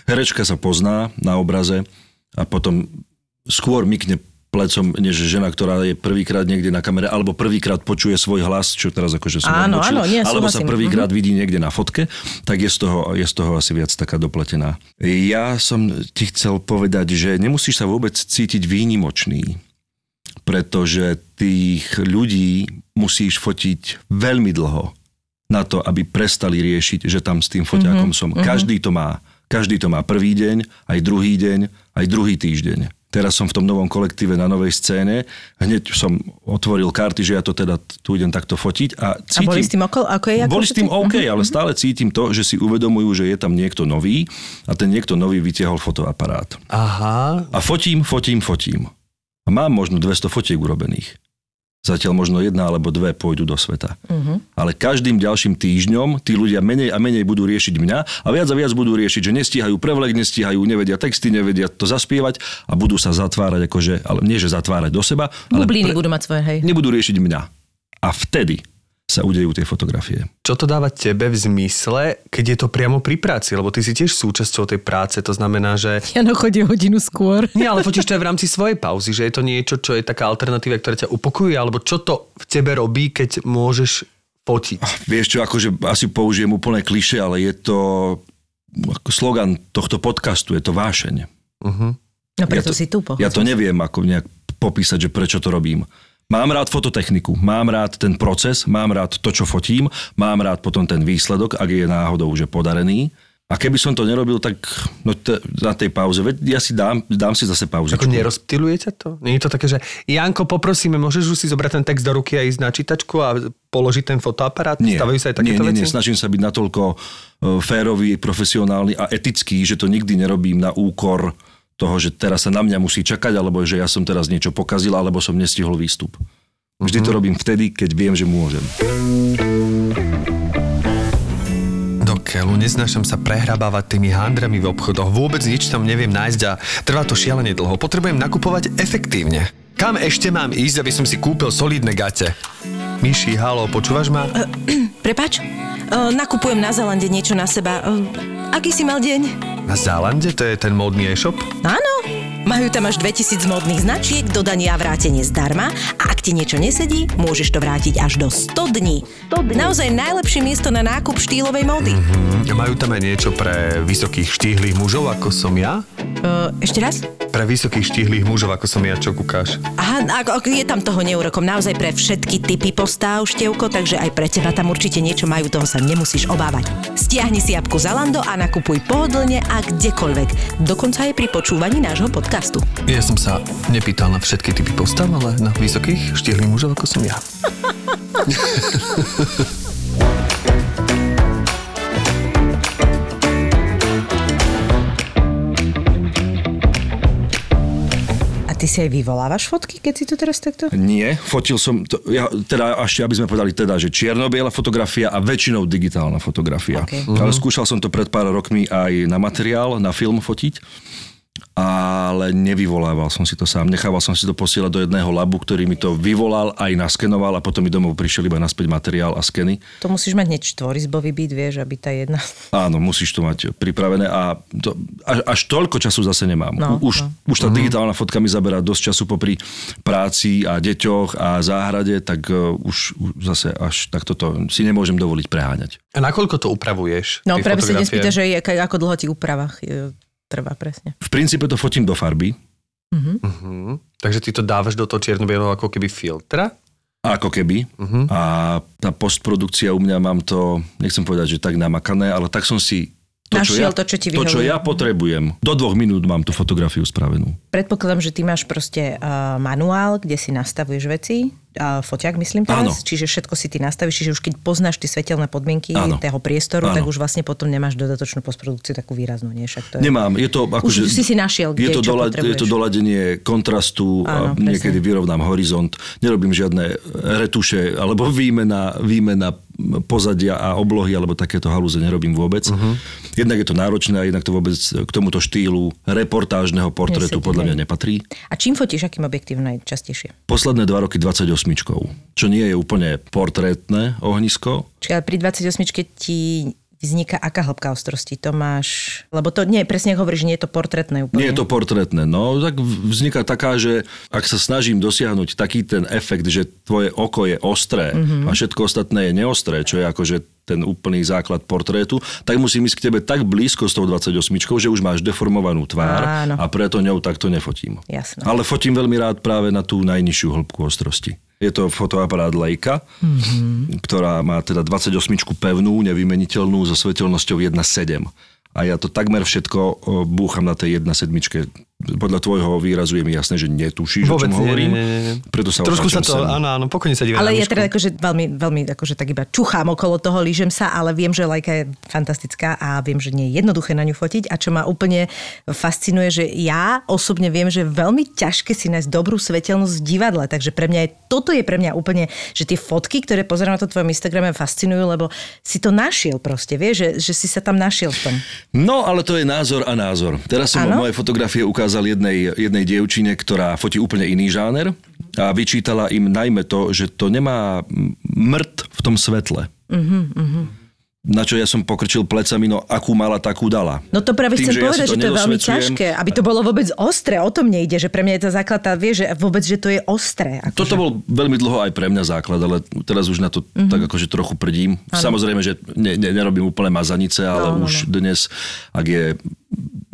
Herečka sa pozná na obraze a potom skôr mykne plecom, než žena, ktorá je prvýkrát niekde na kamere, alebo prvýkrát počuje svoj hlas, čo teraz akože som Áno, áno, nie, alebo sa prvýkrát vidí niekde na fotke, tak je z, toho, je z toho asi viac taká dopletená. Ja som ti chcel povedať, že nemusíš sa vôbec cítiť výnimočný, pretože tých ľudí musíš fotiť veľmi dlho na to, aby prestali riešiť, že tam s tým foťákom som. Každý to má. Každý to má prvý deň, aj druhý deň, aj druhý týždeň. Teraz som v tom novom kolektíve na novej scéne. Hneď som otvoril karty, že ja to teda tu idem takto fotiť a A cítim... boli s tým okolo? Ako je, ako Boli s tým? OK, ale stále cítim to, že si uvedomujú, že je tam niekto nový a ten niekto nový vytiahol fotoaparát. Aha, A fotím, fotím, fotím. A mám možno 200 fotiek urobených. Zatiaľ možno jedna alebo dve pôjdu do sveta. Uh-huh. Ale každým ďalším týždňom tí ľudia menej a menej budú riešiť mňa a viac a viac budú riešiť, že nestíhajú prevlek, nestíhajú, nevedia texty, nevedia to zaspievať a budú sa zatvárať akože, ale nie že zatvárať do seba, ale Bubliny budú mať svoje, hej. nebudú riešiť mňa. A vtedy sa udejú tie fotografie. Čo to dáva tebe v zmysle, keď je to priamo pri práci? Lebo ty si tiež súčasťou tej práce, to znamená, že... Jano chodí hodinu skôr. Nie, ale fotíš to aj v rámci svojej pauzy, že je to niečo, čo je taká alternatíva, ktorá ťa upokojuje, alebo čo to v tebe robí, keď môžeš fotiť? Vieš čo, akože asi použijem úplne kliše, ale je to ako slogan tohto podcastu, je to vášeň. No preto ja to, si tu, pochod. Ja to neviem ako nejak popísať, že prečo to robím. Mám rád fototechniku, mám rád ten proces, mám rád to, čo fotím, mám rád potom ten výsledok, ak je náhodou že podarený. A keby som to nerobil, tak no t- na tej pauze, veď ja si dám, dám si zase pauzu. Ako nerozptiluje ťa to? Nie je to také, že Janko, poprosíme, môžeš už si zobrať ten text do ruky a ísť na čítačku a položiť ten fotoaparát? Nie, Stavajú sa aj nie, takéto nie, veci? nie, snažím sa byť natoľko e, férový, profesionálny a etický, že to nikdy nerobím na úkor toho, že teraz sa na mňa musí čakať, alebo že ja som teraz niečo pokazil, alebo som nestihol výstup. Vždy to robím vtedy, keď viem, že môžem. Do keľu, neznášam sa prehrabávať tými handrami v obchodoch, vôbec nič tam neviem nájsť a trvá to šialene dlho. Potrebujem nakupovať efektívne. Kam ešte mám ísť, aby som si kúpil solidné gate? Myši, halo, počúvaš ma? Prepač, uh, nakupujem na Zalande niečo na seba. Uh, aký si mal deň? Na Zálande? To je ten módny e-shop? Áno, majú tam až 2000 modných značiek, dodanie a vrátenie zdarma a ak ti niečo nesedí, môžeš to vrátiť až do 100 dní. 100 dní. Naozaj najlepšie miesto na nákup štýlovej módy. Hm, majú tam aj niečo pre vysokých štíhlych mužov, ako som ja? Uh, ešte raz? Pre vysokých štíhlych mužov, ako som ja, čo kúkáš? Aha, ako je tam toho neurokom naozaj pre všetky typy postáv, števko, takže aj pre teba tam určite niečo majú, toho sa nemusíš obávať. Stiahni si apku Zalando a nakupuj pohodlne a kdekoľvek. Dokonca aj pri počúvaní nášho podcastu. Ja som sa nepýtal na všetky typy postav, ale na vysokých štíhlych mužov, ako som ja. A ty si aj vyvolávaš fotky, keď si to teraz takto? Nie, fotil som, to, ja, teda ešte, aby sme povedali teda, že čierno-biela fotografia a väčšinou digitálna fotografia. OK. Ale skúšal som to pred pár rokmi aj na materiál, na film fotiť ale nevyvolával som si to sám. Nechával som si to posielať do jedného labu, ktorý mi to vyvolal, aj naskenoval a potom mi domov prišiel iba naspäť materiál a skeny. To musíš mať hneď štvorizbový byt, vieš, aby tá jedna... Áno, musíš to mať pripravené a to, až, až toľko času zase nemám. No, už, no. už tá digitálna fotka mi zaberá dosť času popri práci a deťoch a záhrade, tak uh, už, zase až takto to si nemôžem dovoliť preháňať. A nakoľko to upravuješ? No práve sa fotografie? nespýta, že ako dlho ti úprava e, trvá presne. V princípe to fotím do farby, Mhm. Takže ty to dávaš do toho čierno ako keby filtra? ako keby. Mhm. A tá postprodukcia u mňa mám to, nechcem povedať, že tak namakané, ale tak som si to, čo Našiel ja, to, čo ti to, čo vyhovuje. ja potrebujem. Do dvoch minút mám tú fotografiu spravenú. Predpokladám, že ty máš proste uh, manuál, kde si nastavuješ veci, uh, foťák myslím teraz, Áno. čiže všetko si ty nastavíš, čiže už keď poznáš tie svetelné podmienky Áno. toho priestoru, Áno. tak už vlastne potom nemáš dodatočnú postprodukciu takú výraznú, nie? Však to je... Nemám, je to Už akože... si si našiel, kde, je to, čo dola- je to doladenie kontrastu Áno, a presne. niekedy vyrovnám horizont. Nerobím žiadne retuše alebo výmena, výmena pozadia a oblohy alebo takéto halúze nerobím vôbec. Uh-huh. Jednak je to náročné a jednak to vôbec k tomuto štýlu reportážneho portrétu Nesedí, podľa mňa nepatrí. A čím fotíš, akým objektívom najčastejšie? Posledné dva roky 28, čo nie je úplne portrétne ohnisko. Čiže pri 28 ti vzniká aká hĺbka ostrosti? To máš... Lebo to nie, presne hovoríš, nie je to portrétne úplne. Nie je to portrétne. No, tak vzniká taká, že ak sa snažím dosiahnuť taký ten efekt, že tvoje oko je ostré Mhm. mm-hmm. a všetko ostatné je neostré, čo je akože ten úplný základ portrétu, tak musím ísť k tebe tak blízko s tou 28, že už máš deformovanú tvár Áno. a preto ňou takto nefotím. Jasné. Ale fotím veľmi rád práve na tú najnižšiu hĺbku ostrosti. Je to fotoaparát Leica, Mhm. mm-hmm. ktorá má teda 28 pevnú, nevymeniteľnú so svetelnosťou 1.7. A ja to takmer všetko o, búcham na tej 1.7. Podľa tvojho výrazu je mi jasné, že netušíš, Vôbec o čom nie, hovorím. nie, nie, nie. Preto sa Trošku sa to, sem. áno, áno, pokojne sa divia Ale ja teda akože veľmi, veľmi akože tak iba čuchám okolo toho, lížem sa, ale viem, že lajka je fantastická a viem, že nie je jednoduché na ňu fotiť a čo ma úplne fascinuje, že ja osobne viem, že je veľmi ťažké si nájsť dobrú svetelnosť v divadle, takže pre mňa je, toto je pre mňa úplne, že tie fotky, ktoré pozerám na to tvojom Instagrame fascinujú, lebo si to našiel proste, vieš, že, že si sa tam našiel v tom. No, ale to je názor a názor. Teraz som moje fotografie ukázal jednej, jednej dievčine, ktorá fotí úplne iný žáner a vyčítala im najmä to, že to nemá mrt v tom svetle. Na čo ja som pokrčil plecami, no akú mala, takú dala. No to práve Tým, chcem že ja povedať, si že to je veľmi ťažké, aby to bolo vôbec ostré, o tom nejde, že pre mňa je tá základ, tá, vie, že vôbec, že to je ostré. Akože. Toto bol veľmi dlho aj pre mňa základ, ale teraz už na to mm-hmm. tak akože trochu prdím. Ano. Samozrejme, že ne, ne, nerobím úplne mazanice, ale No, no, už dnes, ak je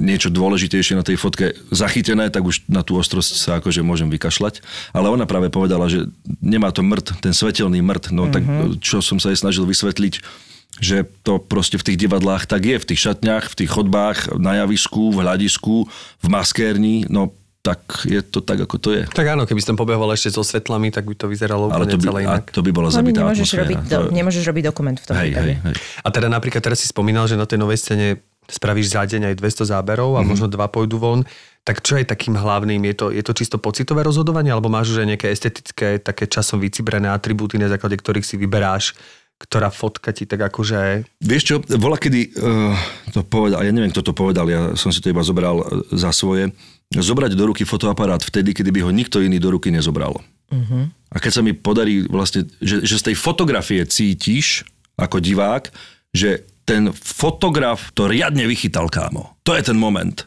niečo dôležitejšie na tej fotke zachytené, tak už na tú ostrosť sa akože môžem vykašľať. Ale ona práve povedala, že nemá to mrt, ten svetelný mrt, no mm-hmm. tak čo som sa jej snažil vysvetliť, že to proste v tých divadlách tak je, v tých šatniach, v tých chodbách, na javisku, v hľadisku, v maskérni, no tak je to tak, ako to je. Tak áno, keby som pobehoval ešte so svetlami, tak by to vyzeralo Ale úplne to by, celé a inak. to by bola No, zabitá nemôžeš, atmosféra. robiť, do, nemôžeš robiť dokument v tom Hej, prípade. hej, hej. A teda napríklad teraz si spomínal, že na tej novej scéne spravíš za deň aj 200 záberov a Mhm. možno dva pôjdu von. Tak čo je takým hlavným? Je to, je to čisto pocitové rozhodovanie, alebo máš už aj nejaké estetické, také časom vycibrené atribúty, na základe ktorých si vyberáš, ktorá fotka ti tak akože... Vieš čo, bola kedy uh, to povedal, ja neviem, kto to povedal, ja som si to iba zobral eh, za svoje, zobrať do ruky fotoaparát vtedy, kedy by ho nikto iný do ruky nezobral. Uh-huh. A keď sa mi podarí vlastne, že, že z tej fotografie cítiš ako divák, že ten fotograf to riadne vychytal, kámo. To je ten moment.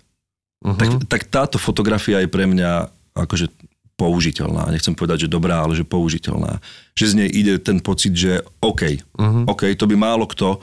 Uh-huh. Tak, tak táto fotografia je pre mňa akože použiteľná. Nechcem povedať, že dobrá, ale že použiteľná. Že z nej ide ten pocit, že OK, uh-huh. OK, to by málo kto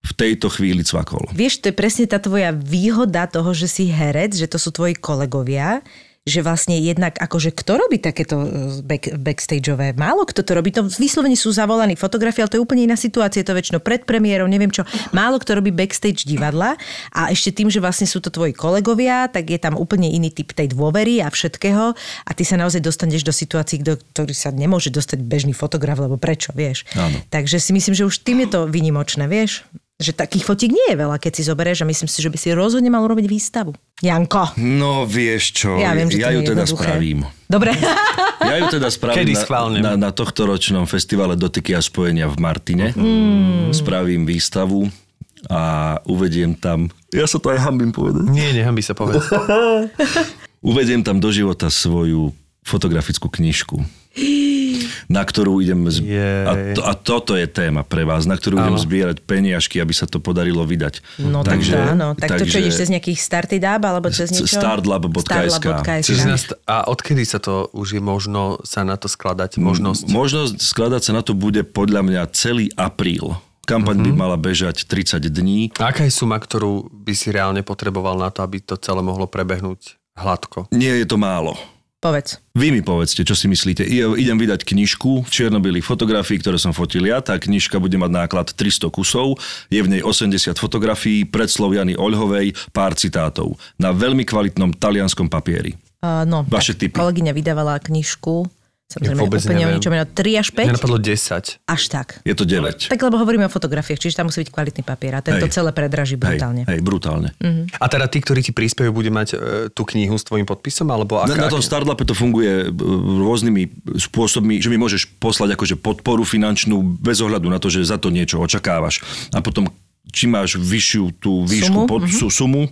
v tejto chvíli cvakol. Vieš, to je presne tá tvoja výhoda toho, že si herec, že to sú tvoji kolegovia, že vlastne jednak akože kto robí takéto e, back, backstageové? Málo kto to robí. To vyslovene sú zavolaní fotografie, ale to je úplne iná situácia. To väčšinou pred premiérou, neviem čo. Málo kto robí backstage divadla a ešte tým, že vlastne sú to tvoji kolegovia, tak je tam úplne iný typ tej dôvery a všetkého a ty sa naozaj dostaneš do situácií, do ktorých sa nemôže dostať bežný fotograf, lebo prečo, vieš. Áno. Takže si myslím, že už tým je to vynimočné, vieš? Že takých fotiek nie je veľa, keď si zoberieš a myslím si, že by si rozhodne mal urobiť výstavu. Janko. No vieš čo, Ja viem, ja ju teda jednoduché. spravím. Dobre. Ja ju teda spravím Kedy na, na, na tohto ročnom festivale Dotyky a spojenia v Martine. Mm. Spravím výstavu a uvediem tam, ja sa to aj hambím povedať, Nie, nechám by sa povedať. uvediem tam do života svoju fotografickú knižku, na ktorú idem... Z... A, to, a toto je téma pre vás, na ktorú idem Áno. zbierať peniažky, aby sa to podarilo vydať. No tak to áno. Tak to čo ideš cez nejakých Startidab alebo cez niečo? startlab.sk. Startlab.sk. Čiže nás, a odkedy sa to už je možno sa na to skladať? Možnosť? Možnosť skladať sa na to bude podľa mňa celý apríl. Kampaň by mala bežať 30 dní. Aká je suma, ktorú by si reálne potreboval na to, aby to celé mohlo prebehnúť hladko? Nie je to málo. Povedz. Vy mi povedzte, čo si myslíte. Idem vydať knižku čierno-bielých fotografií, ktoré som fotil ja. Tá knižka bude mať náklad 300 kusov. Je v nej 80 fotografií, predslov Jany Oľhovej, pár citátov. Na veľmi kvalitnom talianskom papieri. Uh, no, Vaše tak. Kolegyňa vydávala knižku, samozrejme vôbec úplne o neviem. ničom, 3 až 5? Mne napadlo 10. Až tak. Je to 9. Tak lebo hovoríme o fotografiách, čiže tam musí byť kvalitný papier a tento Hej. celé predraží brutálne. Hej, hej, brutálne. A teda tí, ktorí ti prispievajú, bude mať e, tú knihu s tvojim podpisom? Alebo Na, aká, na tom Startlape to funguje e, rôznymi spôsobmi, že mi môžeš poslať akože podporu finančnú bez ohľadu na to, že za to niečo očakávaš. A potom či máš vyššiu tú Sumu? výšku pod, mm-hmm. sumu,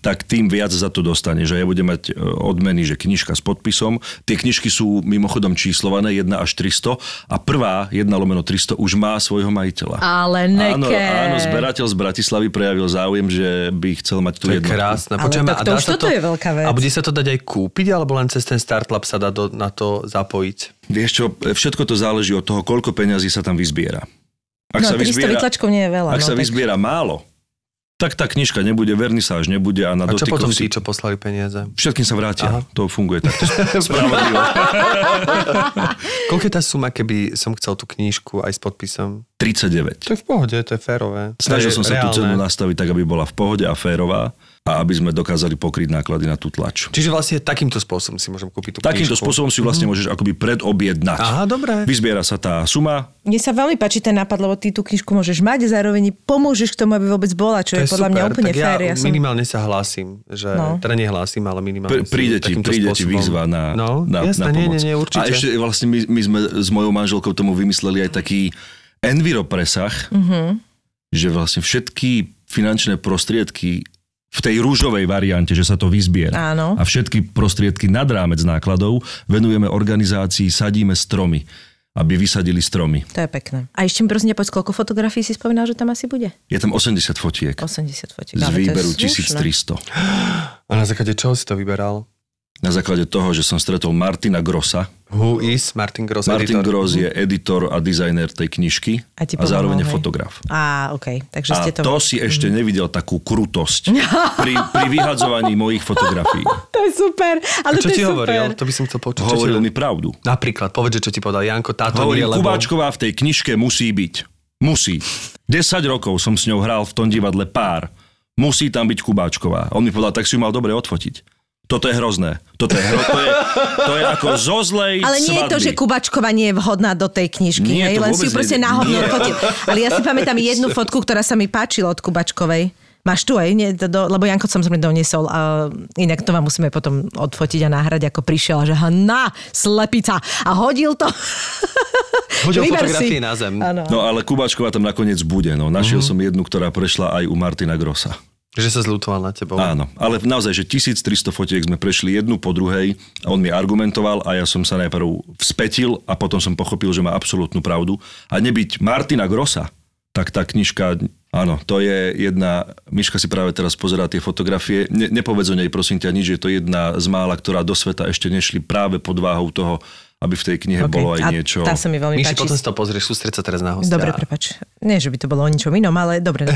tak tým viac za to dostaneš. A ja budem mať e, odmeny, že knižka s podpisom. Tie knižky sú mimochodom číslované 1 až 300 a prvá 1 lomeno 300 už má svojho majiteľa. Ale Áno, neké. áno, zberateľ z Bratislavy prejavil záujem, že by chcel mať tú To jednotku. krásne. Ale Počujem, tak a to dá už toto je veľká vec. A bude sa to dať aj kúpiť, alebo len cez ten Startlab sa dá do, na to zapojiť? Vieš čo, všetko to záleží od toho, koľko peňazí sa tam vyzbiera. Ak No, 300 vytlačkov nie je veľa. ak no, sa tak... vyzbiera málo, tak tá knižka nebude, vernisáž nebude a na A čo potom si... tí, čo poslali peniaze? Všetkým sa vrátia. Aha. To funguje takto spravodlivo. Koľko je tá suma, keby som chcel tú knížku aj s podpisom? 39. To je v pohode, to je férové. Snažil je som sa tú reálne. cenu nastaviť tak, aby bola v pohode a férová a aby sme dokázali pokryť náklady na tú tlač. Čiže vlastne takýmto spôsobom si môžem kúpiť tú Takýmto knižku. spôsobom si vlastne môžeš akoby predobjednať. Aha, dobre. Vyzbiera sa tá suma, Mne sa veľmi páči ten nápad, lebo ty tú knižku môžeš mať a zároveň pomôžeš k tomu, aby vôbec bola, čo To je, podľa mňa úplne tak ja fér. Ja som... minimálne sa hlásim, že, No. teda nehlásim, ale minimálne Pr- príde si ti, príde ti výzva na, no, na, jasné, na pomoc. nie, nie, určite. A ešte vlastne my, my sme s mojou manželkou tomu vymysleli aj taký enviropresah, Mhm. mm-hmm. že vlastne všetky finančné prostriedky v tej rúžovej variante, že sa to vyzbiera. Áno. A všetky prostriedky nad rámec nákladov venujeme organizácii Sadíme stromy. aby vysadili stromy. To je pekné. A ešte mi prosím povedz, koľko fotografií si spomínal, že tam asi bude? Je tam 80 fotiek 80 fotiek. z výberu slušné. 1300. A na základe čoho si to vyberal? Na základe toho, že som stretol Martina Grossa. Who is Martin Gross? Martin editor? Gross je editor a dizajner tej knižky A ti a zároveň je fotograf. Á, OK. Takže A ste to... to si ešte nevidel takú krutosť pri, pri vyhadzovaní mojich fotografií. To je super. Ale A čo to je ti super. hovoril? To by som chcel počuť. Hovoril mi pravdu. Napríklad, povedz, čo ti povedal Janko, táto nie, Hovoril, lebo... Kubáčková v tej knižke musí byť. Musí. 10 rokov som s ňou hral v tom divadle pár. Musí tam byť Kubáčková. On mi povedal, tak si ju mal dobre odfotiť. Toto je hrozné. Toto je, hro, to je, to je ako zo zlej Ale nie je to, svadby. že Kubačková nie je vhodná do tej knižky, Nie, hej? to len si ju proste náhodne Nie. odfotil. Ale ja si pamätám jednu fotku, ktorá sa mi páčila od Kubačkovej. Máš tu aj, nie, do, lebo Janko samozrejme doniesol, a inak to vám musíme potom odfotiť a nahrať, ako prišiel a že na, slepica a hodil to. Hodil Vyber fotografie si. na zem. Áno. No ale Kubáčková tam nakoniec bude. No. Našiel Mhm. som jednu, ktorá prešla aj u Martina Grossa. Že sa zľutoval na tebou. Áno, ale naozaj, že 1300 fotiek sme prešli jednu po druhej a on mi argumentoval a ja som sa najprv vzpetil a potom som pochopil, že má absolútnu pravdu. A nebyť Martina Grossa, tak tá knižka, áno, to je jedna, Miška si práve teraz pozerá tie fotografie, ne, nepovedz o nej prosím ťa nič, je to jedna z mála, ktorá do sveta ešte nešli práve pod váhou toho, aby v tej knihe OK. bolo aj a niečo... Tá sa mi veľmi Myši, páči. potom si to pozrieš, sústreď sa teraz na hostia. Dobre, prepač. Nie, že by to bolo o ničom inom, ale dobre.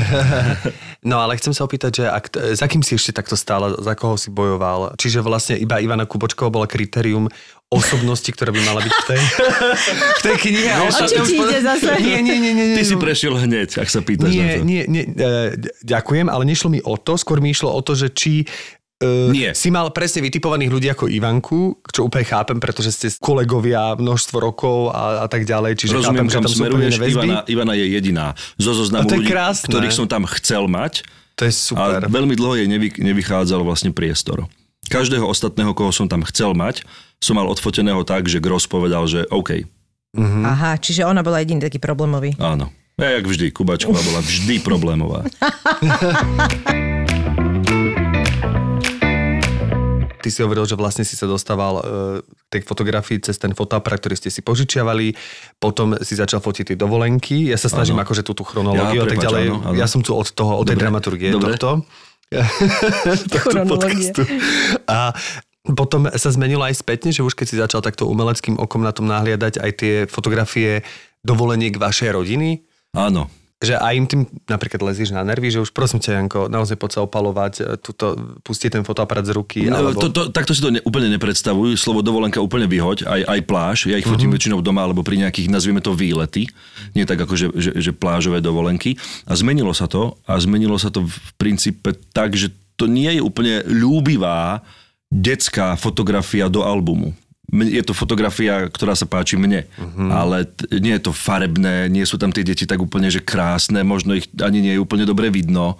No ale chcem sa opýtať, že ak, za kým si ešte takto stála, za koho si bojoval? Čiže vlastne iba Ivana Kubočková bola kritérium osobnosti, ktorá by mala byť v tej, v tej knihe. A O ostatné čo ti ide zase? Nie, nie, nie. nie, nie Ty si prešiel hneď, ak sa pýtaš na Nie, to. nie, nie, e, ďakujem, ale nešlo mi o to, skôr mi išlo o to, že či e, Nie. si mal presne vytipovaných ľudí ako Ivanku, čo úplne chápem, pretože ste kolegovia množstvo rokov a, a tak ďalej, čiže Rozumiem, chápem, že kam tam sú úplne smeruješ. Ivana, Ivana je jediná zo zoznamu A to je ľudí, krásne. ktorých som tam chcel mať. To je super. A veľmi dlho jej nevy, nevychádzal vlastne priestor. Každého ostatného, koho som tam chcel mať, som mal odfoteného tak, že Gross povedal, že OK, Mhm. Aha, čiže ona bola jediný taký problémový. áno. Ja, jak vždy, Kubačková bola vždy problémová. Ty si hovoril, že vlastne si sa dostával e, k tej fotografii cez ten fotoaparát, ktorý ste si požičiavali, potom si začal fotiť tie dovolenky. Ja sa snažím Áno. akože túto chronológiu Ja, a tak ďalej. áno, áno. Ja som tu od toho, od tej Dobre, dramaturgie dobre. tohto. tohto podcastu. A potom sa zmenilo aj spätne, že už keď si začal takto umeleckým okom na tom nahliadať aj tie fotografie dovoleniek vašej rodiny, Áno. Že aj im tým napríklad lezíš na nervy, že už prosím ťa, Janko, naozaj poď sa opalovať, e, tuto, pustiť ten fotoaparát z ruky. No, alebo... to, to, takto si to ne, úplne nepredstavujú. Slovo dovolenka úplne vyhoď, aj, aj pláž. Ja ich fotím väčšinou doma alebo pri nejakých, nazvieme to výlety. Nie tak ako, že, že, že plážové dovolenky. A zmenilo sa to. A zmenilo sa to v princípe tak, že to nie je úplne ľúbivá detská fotografia do albumu. Je to fotografia, ktorá sa páči mne, ale t- nie je to farebné, nie sú tam tie deti tak úplne, že krásne, možno ich ani nie je úplne dobre vidno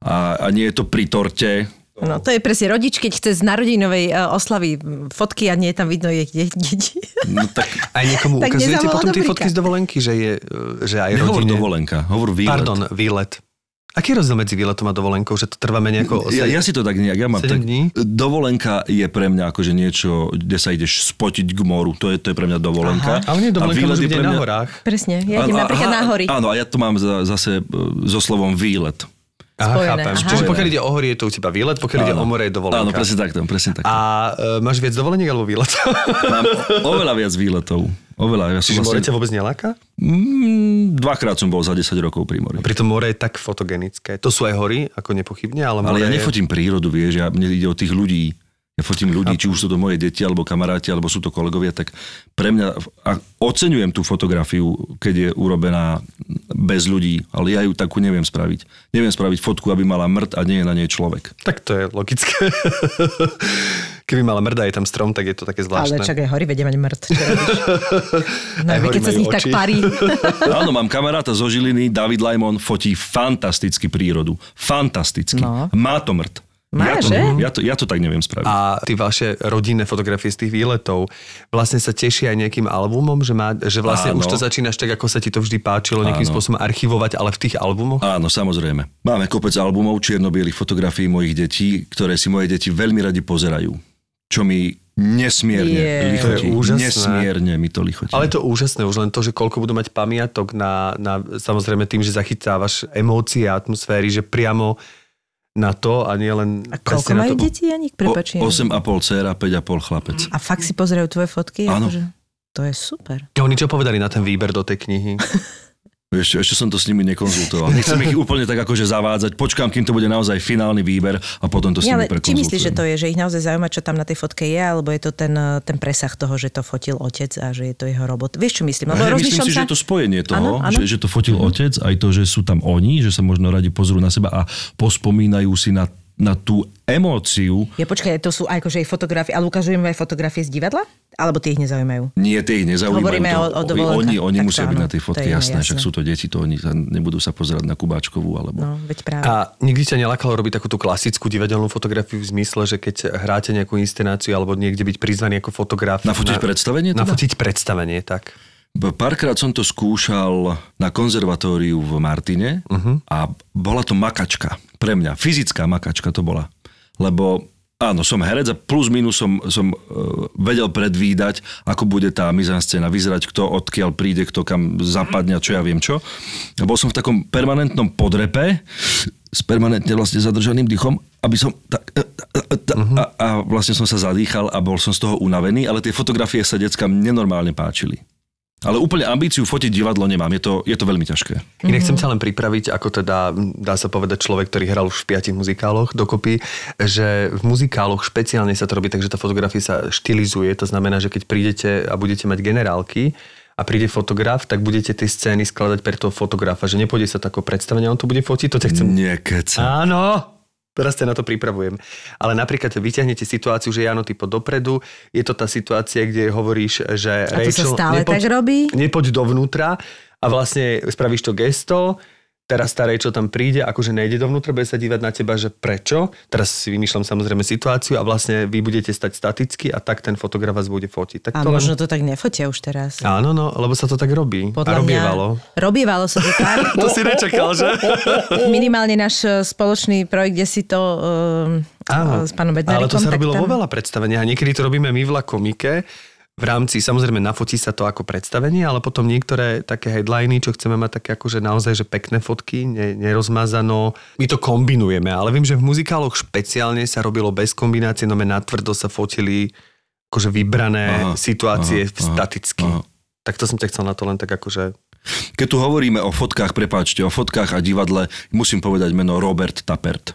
a, a nie je to pri torte, No, to je presne rodič, keď chce z narodinovej e, oslavy fotky a nie je tam vidno jej deti. No tak Aj niekomu Tak ukazujete potom tie fotky z dovolenky, že, je, e, že aj nehovor rodine... dovolenka, hovor výlet. Pardon, výlet. Aký je rozdiel medzi výletom a dovolenkou? Že to trvá menej ako... Ja, ja si to tak nejak, ja mám tak, dní? dovolenka je pre mňa akože niečo, kde sa ideš spotiť k moru, to je, to je pre mňa dovolenka. Ale nie, A dovolenka výlet môže je byť pre na mňa- horách. Presne, ja idem Áno, napríklad aha, na hory. Áno, a ja to mám za, zase e, so slovom výlet. Aha, Spojené, chápem. aha. Čiže pokiaľ ide o hory, je to u teba výlet, pokiaľ ide o more, je dovolenka. Áno, presne takto, presne takto. A e, máš viac dovoleniek alebo výlet? Mám oveľa viac výletov. Oveľa. Ja Čiže more vlastne, ťa vôbec neláka? mm, dvakrát som bol za 10 rokov pri mori. Pritom more je tak fotogenické. To sú aj hory, ako nepochybne, ale more Ale ja nefotím prírodu, vieš, ja, mne ide o tých ľudí. Ja fotím ľudí, či už sú to moje deti, alebo kamaráti, alebo sú to kolegovia, tak pre mňa, a oceňujem tú fotografiu, keď je urobená bez ľudí, ale ja ju takú neviem spraviť. Neviem spraviť fotku, aby mala mŕt a nie je na nej človek. Tak to je logické. Keby mala mrda aj tam strom, tak je to také zvláštne. Ale čak aj hory vedia mať mŕt. No, Aj keď sa z nich tak oči. parí. Áno, mám kamaráta zo Žiliny, David Lajmon, fotí fantasticky prírodu. Fantasticky. No. Má to mŕt. Má, ja, to, že? ja, to, ja to tak neviem spraviť. A tie vaše rodinné fotografie z tých výletov vlastne sa tešia aj nejakým albumom, že, má, že vlastne Áno. už to začínaš tak, ako sa ti to vždy páčilo, nejakým Áno. spôsobom archivovať, ale v tých albumoch? Áno, samozrejme. Máme kopec albumov čierno fotografií mojich detí, ktoré si moje deti veľmi radi pozerajú. Čo mi Nesmierne Je. lichotí. To je úžasné. Nesmierne mi to lichotí. Ale to úžasné, už len to, že koľko budú mať pamiatok na, na samozrejme tým, že zachytávaš emócie a atmosféry, že priamo na to a nie len... A koľko majú to. deti, Janik? Prepač. O, 8,5 dcera, 5,5 chlapec. A fakt si pozerajú tvoje fotky? Áno. Akože, to je super. A Oni čo povedali na ten výber do tej knihy? Ešte, ešte som to s nimi nekonzultoval. Nechcem ich úplne tak akože zavádzať. Počkám, kým to bude naozaj finálny výber a potom to s nimi či prekonzultujem. myslíš, že to je, že ich naozaj zaujíma, čo tam na tej fotke je, alebo je to ten, eh, ten presah toho, že to fotil otec a že je to jeho robot? Vieš, čo myslím? Lebo Hej, myslím si, sa... že je to spojenie toho, Áno, áno. Že, že to fotil otec, aj to, že sú tam oni, že sa možno radi pozrú na seba a pospomínajú si na, na tú emóciu. Ja počkaj, to sú aj akože aj fotografie, ale ukažujem aj fotografie z divadla? Alebo tie ich nezaujímajú? Nie, tie ich nezaujímajú. Hovoríme to, o- o. Oni, oni Tak to musia byť áno, na tej fotke, jasné, jasné. však sú to deti, to oni nebudú sa pozerať na Kubáčkovú alebo... No, veď práve. A nikdy ťa nelakalo robiť takú tú klasickú divadelnú fotografiu v zmysle, že keď hráte nejakú inscenáciu alebo niekde byť prizvaný ako fotograf. Nafotiť predstavenie teda? Nafotiť predstavenie, tak. Párkrát som to skúšal na konzervatóriu v Martine uh-huh. a bola to makačka. Pre mňa. Fyzická makačka to bola. Lebo áno, som herec a plus minus som, som uh, vedel predvídať, ako bude tá mizanscéna vyzerať, kto odkiaľ príde, kto kam zapadne a čo ja viem čo. A bol som v takom permanentnom podrepe s permanentne vlastne zadržaným dýchom, aby som tak, e, e, e, a, a vlastne som sa zadýchal a bol som z toho unavený, ale tie fotografie sa deckám nenormálne páčili. Ale úplne ambíciu fotiť divadlo nemám, je to, je to veľmi ťažké. Inak chcem ťa len pripraviť, ako teda, dá sa povedať, človek, ktorý hral už v piatich muzikáloch dokopy, že v muzikáloch špeciálne sa to robí tak, že tá fotografia sa štilizuje. To znamená, že keď prídete a budete mať generálky a príde fotograf, tak budete tie scény skladať pre toho fotografa, že nepôjde sa tako predstavenie, on to bude fotiť, to ťa chcem... Niekeca. Áno, teraz ťa na to pripravujem. Ale napríklad vyťahnete situáciu, že Jano, ty poď dopredu, je to tá situácia, kde hovoríš, že A to sa stále tak robí? nepoď dovnútra a vlastne spravíš to gesto, teraz tá Rachel tam príde, akože nejde dovnútra, bude sa dívať na teba, že prečo. Teraz si vymýšľam samozrejme situáciu a vlastne vy budete stať staticky a tak ten fotograf vás bude fotiť. Tak A to možno len... to tak nefotia už teraz. Áno, no, lebo sa to tak robí. Podľa a robievalo. Mňa, robievalo sa to tak. To si nečakal, že? Minimálne náš eh, spoločný projekt, kde si to um, Áno, s pánom ale to sa robilo tam- vo veľa predstaveniach a niekedy to robíme my v La Komike, v rámci, samozrejme nafotí sa to ako predstavenie, ale potom niektoré také headliny, čo chceme mať také akože naozaj, že pekné fotky, ne, nerozmazano. My to kombinujeme, ale viem, že v muzikáloch špeciálne sa robilo bez kombinácie, no me natvrdo sa fotili akože vybrané Aha, situácie aha, staticky. aha. Tak to som ťa chcel na to len tak akože... Keď tu hovoríme o fotkách, prepáčte, o fotkách a divadle, musím povedať meno Robert Tapert.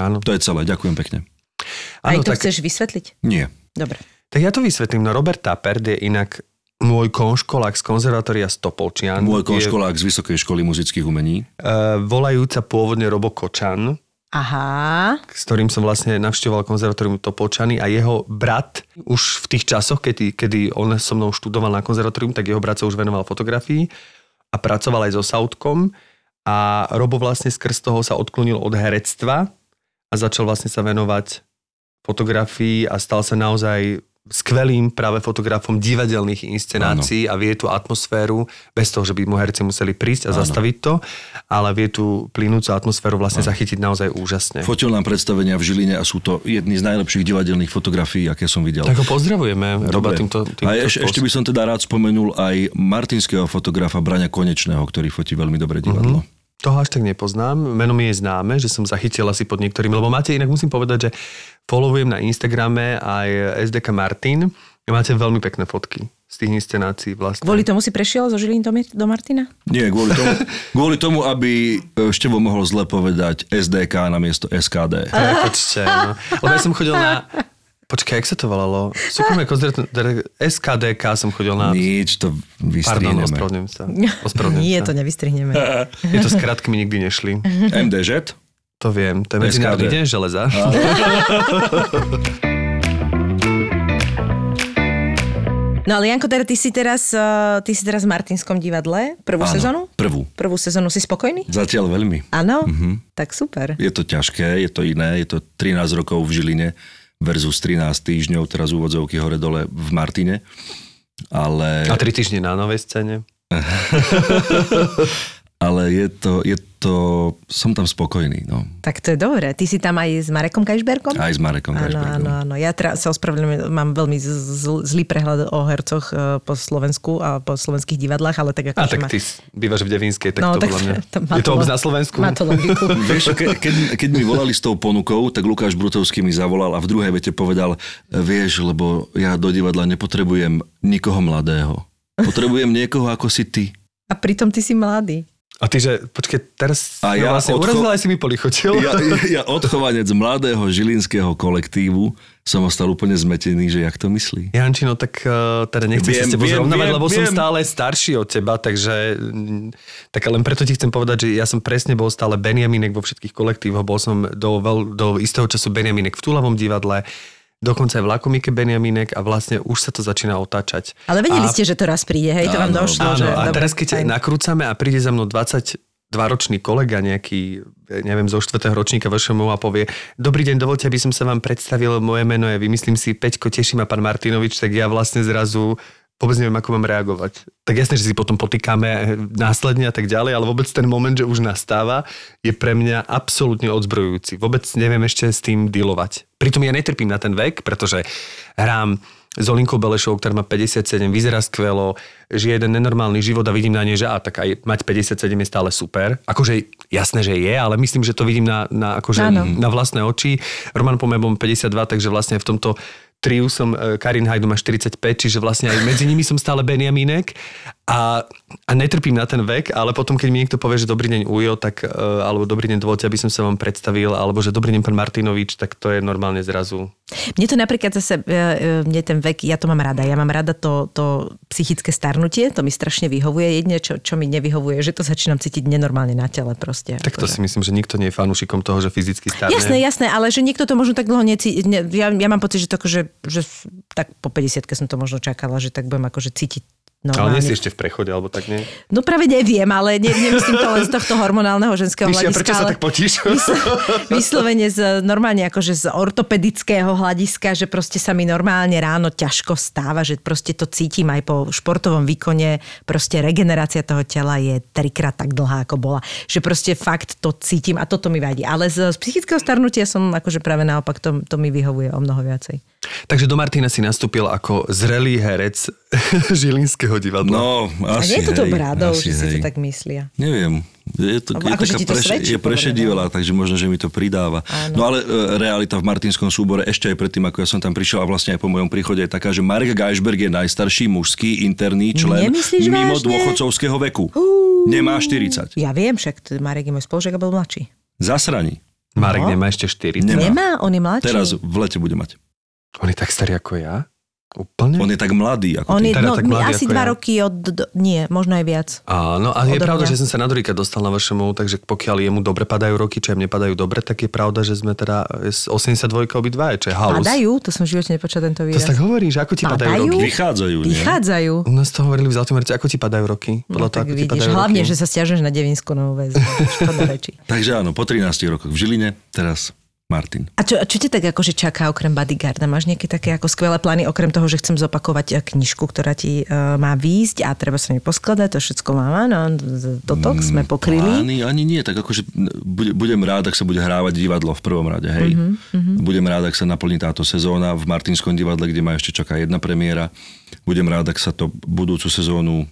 Áno. To je celé, ďakujem pekne. Aj áno to tak, chceš vysvetliť? Nie. Dobre. Tak ja to vysvetlím. No Robert Tapert je inak môj konškolák z konzervatória Stopolčian. Môj Je, konškolák z Vysokej školy muzických umení. uh, volajúca pôvodne Robo Kočan. Aha. s ktorým som vlastne navštevoval konzervatórium Topolčany a jeho brat už v tých časoch, kedy, kedy on so mnou študoval na konzervatórium, tak jeho brat sa už venoval fotografii a pracoval aj so Sautkom a Robo vlastne skrz toho sa odklonil od herectva a začal vlastne sa venovať fotografii a stal sa naozaj skvelým práve fotografom divadelných inscenácií a vie tú atmosféru, bez toho, že by mu herci museli prísť a Áno. zastaviť to, ale vie tú plynúcu atmosféru vlastne zachytiť naozaj úžasne. Fotil nám predstavenia v Žiline a sú to jedny z najlepších divadelných fotografií, aké som videl. Tak ho pozdravujeme, Roba, týmto, týmto a eš, ešte by som teda rád spomenul aj martinského fotografa Braňa Konečného, ktorý fotí veľmi dobre divadlo. Mm-hmm. Toho až tak nepoznám. Meno mi je známe, že som zachytil asi pod niektorým, lebo máte, inak musím povedať, že followujem na Instagrame aj SDK Martin máte veľmi pekné fotky z tých inscenácií vlastne. Kvôli tomu si prešiel zo Žilín do, do Martina? Nie, kvôli tomu, kvôli tomu, aby e, Števo mohol zle povedať SDK na miesto SKD. Prepačte, no. Lebo ja som chodil na... Počkaj, jak sa to volalo? Súkromné konzertné... SKDK som chodil na... Nič, to Pardon, vystrihneme. ospravedlňujem sa. Ospravedlňujem Nie, sa. to nevystrihneme. Je to skratky mi nikdy nešli. MDŽ? To viem, to je Medzinárodný deň železa. No ale Janko, teda ty si teraz, uh, ty si teraz v Martinskom divadle, prvú Áno, sezónu? prvú. Prvú sezónu si spokojný? Zatiaľ veľmi. Áno? Mhm. Tak super. Je to ťažké, je to iné, je to 13 rokov v Žiline versus 13 týždňov, teraz úvodzovky hore-dole v Martine. Ale A tri týždne na novej scéne. ale je to, je to, som tam spokojný. No. Tak to je dobré. Ty si tam aj s Marekom Kajšberkom? Aj s Marekom Áno, Kajšbergom. áno, áno. Ja teraz sa ospravedlňujem, mám veľmi zl- zlý prehľad o hercoch e, po Slovensku a po slovenských divadlách, ale tak ako A tak ma... ty bývaš v Devínskej, tak No, to tak podľa mňa... to má je to to na Slovensku? Má to logiku. Vieš, ke, keď, keď mi volali s tou ponukou, tak Lukáš Brutovský mi zavolal a v druhej vete povedal, vieš, lebo ja do divadla nepotrebujem nikoho mladého. Potrebujem niekoho ako si ty. A pritom ty si mladý. A ty, že počkej, teraz A ja ja vlastne odcho- urazil, aj si mi polichotil. Ja, ja odchovanec mladého žilinského kolektívu som ostal úplne zmetený, že jak to myslí. Jančino, tak uh, teda nechcem Viem, sa s tebou viem, zrovnávať, viem, lebo som viem. stále starší od teba, takže mm, tak len preto ti chcem povedať, že ja som presne bol stále Benjaminek vo všetkých kolektívoch, bol som do, veľ, do istého času Benjaminek v Túlavom divadle, dokonca aj v Lakomike Benjaminek a vlastne už sa to začína otáčať. Ale vedeli a, ste, že to raz príde, hej? To vám Áno, došlo, Áno, že... a teraz keď fajn. nakrúcame a príde za mnou 20 dvaročný kolega nejaký, neviem, zo štvrtého ročníka VŠMU a povie, dobrý deň, dovolte, aby som sa vám predstavil, moje meno je, vymyslím si, Peťko, teší ma pán Martinovič, tak ja vlastne zrazu vôbec neviem, ako mám reagovať. Tak jasne, že si potom potýkame následne a tak ďalej, ale vôbec ten moment, že už nastáva, je pre mňa absolútne odzbrojujúci. Vôbec neviem ešte s tým dealovať. Pritom ja netrpím na ten vek, pretože hrám s Olinkou Belešou, ktorá má 57, vyzerá skvelo, žije jeden nenormálny život a vidím na nej, že a tak aj mať 57 je stále super. Akože jasné, že je, ale myslím, že to vidím na, na, akože na vlastné oči. Roman Pomebom 52, takže vlastne v tomto triu som, e, Karin Hajdu má 45, čiže vlastne aj medzi nimi som stále Benjamínek a, a netrpím na ten vek, ale potom, keď mi niekto povie, že dobrý deň Ujo, tak, e, alebo dobrý deň, dovolte, aby som sa vám predstavil, alebo že dobrý deň pán Martinovič, tak to je normálne zrazu. Mne to napríklad zase, e, e, mne ten vek, ja to mám rada. Ja mám rada to, to psychické starnutie, to mi strašne vyhovuje. Jedine, čo, čo mi nevyhovuje, že to začínam cítiť nenormálne na tele proste. Tak to Akože- si myslím, že nikto nie je fanúšikom toho, že fyzicky starne. Jasné, jasné, ale že niekto to možno tak dlho necíti. Ne, ja, ja mám pocit, že, to akože, že tak po 50 som to možno čakala, že tak budem akože cítiť Ale normálne. nie si ešte v prechode, alebo tak nie? No práve neviem, ale ne, nemyslím to len z tohto hormonálneho ženského Myšia, hľadiska. prečo sa ale tak potíš? vyslo- Vyslovene z, normálne akože z ortopedického hľadiska, že proste sa mi normálne ráno ťažko stáva, že proste to cítim aj po športovom výkone, proste regenerácia toho tela je trikrát tak dlhá, ako bola. Že proste fakt to cítim a toto mi vadí. Ale z, z psychického starnutia som akože práve naopak, to, to mi vyhovuje o mnoho viacej. Takže do Martina si nastúpil ako zrelý herec Žilinského divadla. No, A asi nie je to hej, bradou, asi že si to hej. tak myslia. Neviem. Je, to, je, akože to svedčí, je prešedivelá, takže možno, že mi to pridáva. Áno. No ale e, realita v Martinskom súbore ešte aj predtým, ako ja som tam prišiel a vlastne aj po mojom príchode je taká, že Marek Geisberg je najstarší mužský interný člen Nemyslíš mimo vážne? dôchodcovského veku. Nemá 40. Ja viem, však Marek je môj spolužiak a bol mladší. Zasraní. Marek No. nemá ešte 4. Nemá. Nemá, on je mladší. Teraz v lete bude mať. On je tak starý ako ja? Úplne? On je tak mladý ako On je Teda no, tak mladý asi ako dva ja. roky od... Do, nie, možno aj viac. Áno, a je Odo pravda, mňa. že som sa na Dorika dostal na vašemu, takže pokiaľ jemu dobre padajú roky, čo jemu nepadajú dobre, tak je pravda, že sme teda z 82 obidva, čo je halus. Padajú? To som v živote nepočula tento To výraz. sa tak hovorí, že ako ti padajú Padajú? roky? Vychádzajú, nie? Vychádzajú. U nás to hovorili v Zlatým Merci, ako ti padajú roky? Podľa No, toho, tak ako ti vidíš, padajú hlavne, roky. že sa stiažuješ na Devinskú novú väzbu. Takže áno, po 13 rokoch v Žiline, teraz Martin. A čo, čo ťa tak akože čaká okrem Bodyguarda? Máš nejaké také ako skvelé plány, okrem toho, že chcem zopakovať eh, knižku, ktorá ti uh, má výjsť a treba sa mi poskladať, to všetko mám, áno, toto sme pokryli. Plány ani nie, tak akože bude- budem rád, ak sa bude hrávať divadlo v prvom rade, hej. Mhm, Budem rád, ak sa naplní táto sezóna v Martinskom divadle, kde ma ešte čaká jedna premiéra. Budem rád, ak sa to budúcu sezónu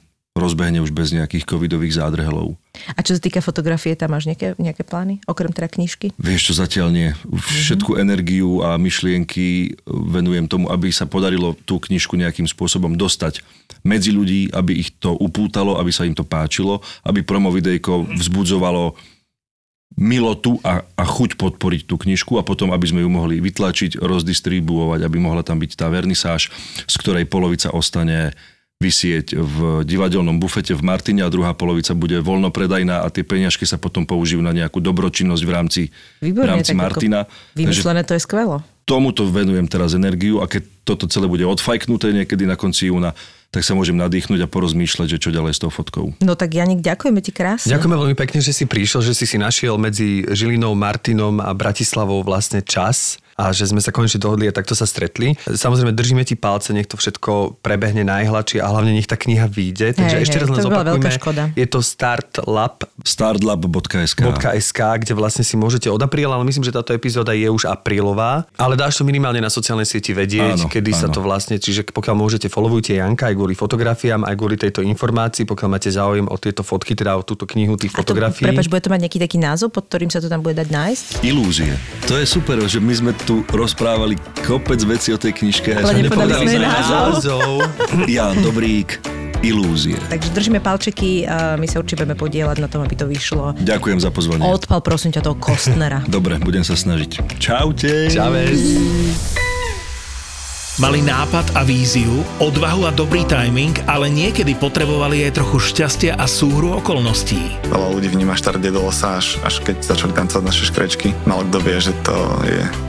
rozbehne už bez nejakých covidových zádrhelov. A čo sa týka fotografie, tam máš nejaké, nejaké plány, okrem teda knižky? Vieš čo, zatiaľ nie. Všetku energiu a myšlienky venujem tomu, aby sa podarilo tú knižku nejakým spôsobom dostať medzi ľudí, aby ich to upútalo, aby sa im to páčilo, aby promovidejko vzbudzovalo milotu a, a chuť podporiť tú knižku a potom, aby sme ju mohli vytlačiť, rozdistribuovať, aby mohla tam byť tá vernisáž, z ktorej polovica ostane vysieť v divadelnom bufete v Martine a druhá polovica bude voľnopredajná a tie peňažky sa potom použijú na nejakú dobročinnosť v rámci, v Výborne, rámci Martina. Takže Vymyslené to je skvelo. tomuto venujem teraz energiu a keď toto celé bude odfajknuté niekedy na konci júna, tak sa môžem nadýchnuť a porozmýšľať, že čo ďalej s tou fotkou. No tak Janik, ďakujeme ti krásne. Ďakujeme veľmi pekne, že si prišiel, že si si našiel medzi Žilinou, Martinom a Bratislavou vlastne čas a že sme sa konečne dohodli a takto sa stretli. Samozrejme, držíme ti palce, nech to všetko prebehne najhladšie a hlavne nech tá kniha vyjde. Takže Hej, ešte hej, raz len to by bola veľká zopakujme. škoda. Je to startlab startlab.sk .sk, kde vlastne si môžete od apríla, ale myslím, že táto epizóda je už aprílová, ale dáš to minimálne na sociálnej sieti vedieť, Áno, kedy sa áno. to vlastne, čiže pokiaľ môžete, followujte Janka aj kvôli fotografiám, aj kvôli tejto informácii, pokiaľ máte záujem o tieto fotky, teda o túto knihu tých fotografií. prepač, bude to mať nejaký taký názov, pod ktorým sa to tam bude dať nájsť? Ilúzie. To je super, že my sme tu rozprávali kopec veci o tej knižke. a Ale sme nepovedali sme názov. Jan Dobrík, Ilúzie. Takže držíme palčeky a my sa určite budeme podielať na tom, aby to vyšlo. Ďakujem za pozvanie. Odpal prosím ťa toho Kostnera. Dobre, budem sa snažiť. Čaute. Čaves. Mali nápad a víziu, odvahu a dobrý timing, ale niekedy potrebovali aj trochu šťastia a súhru okolností. Veľa ľudí vníma štart Dedosa až, až keď začali tancovať naše škrečky. Málo kto vie, že to je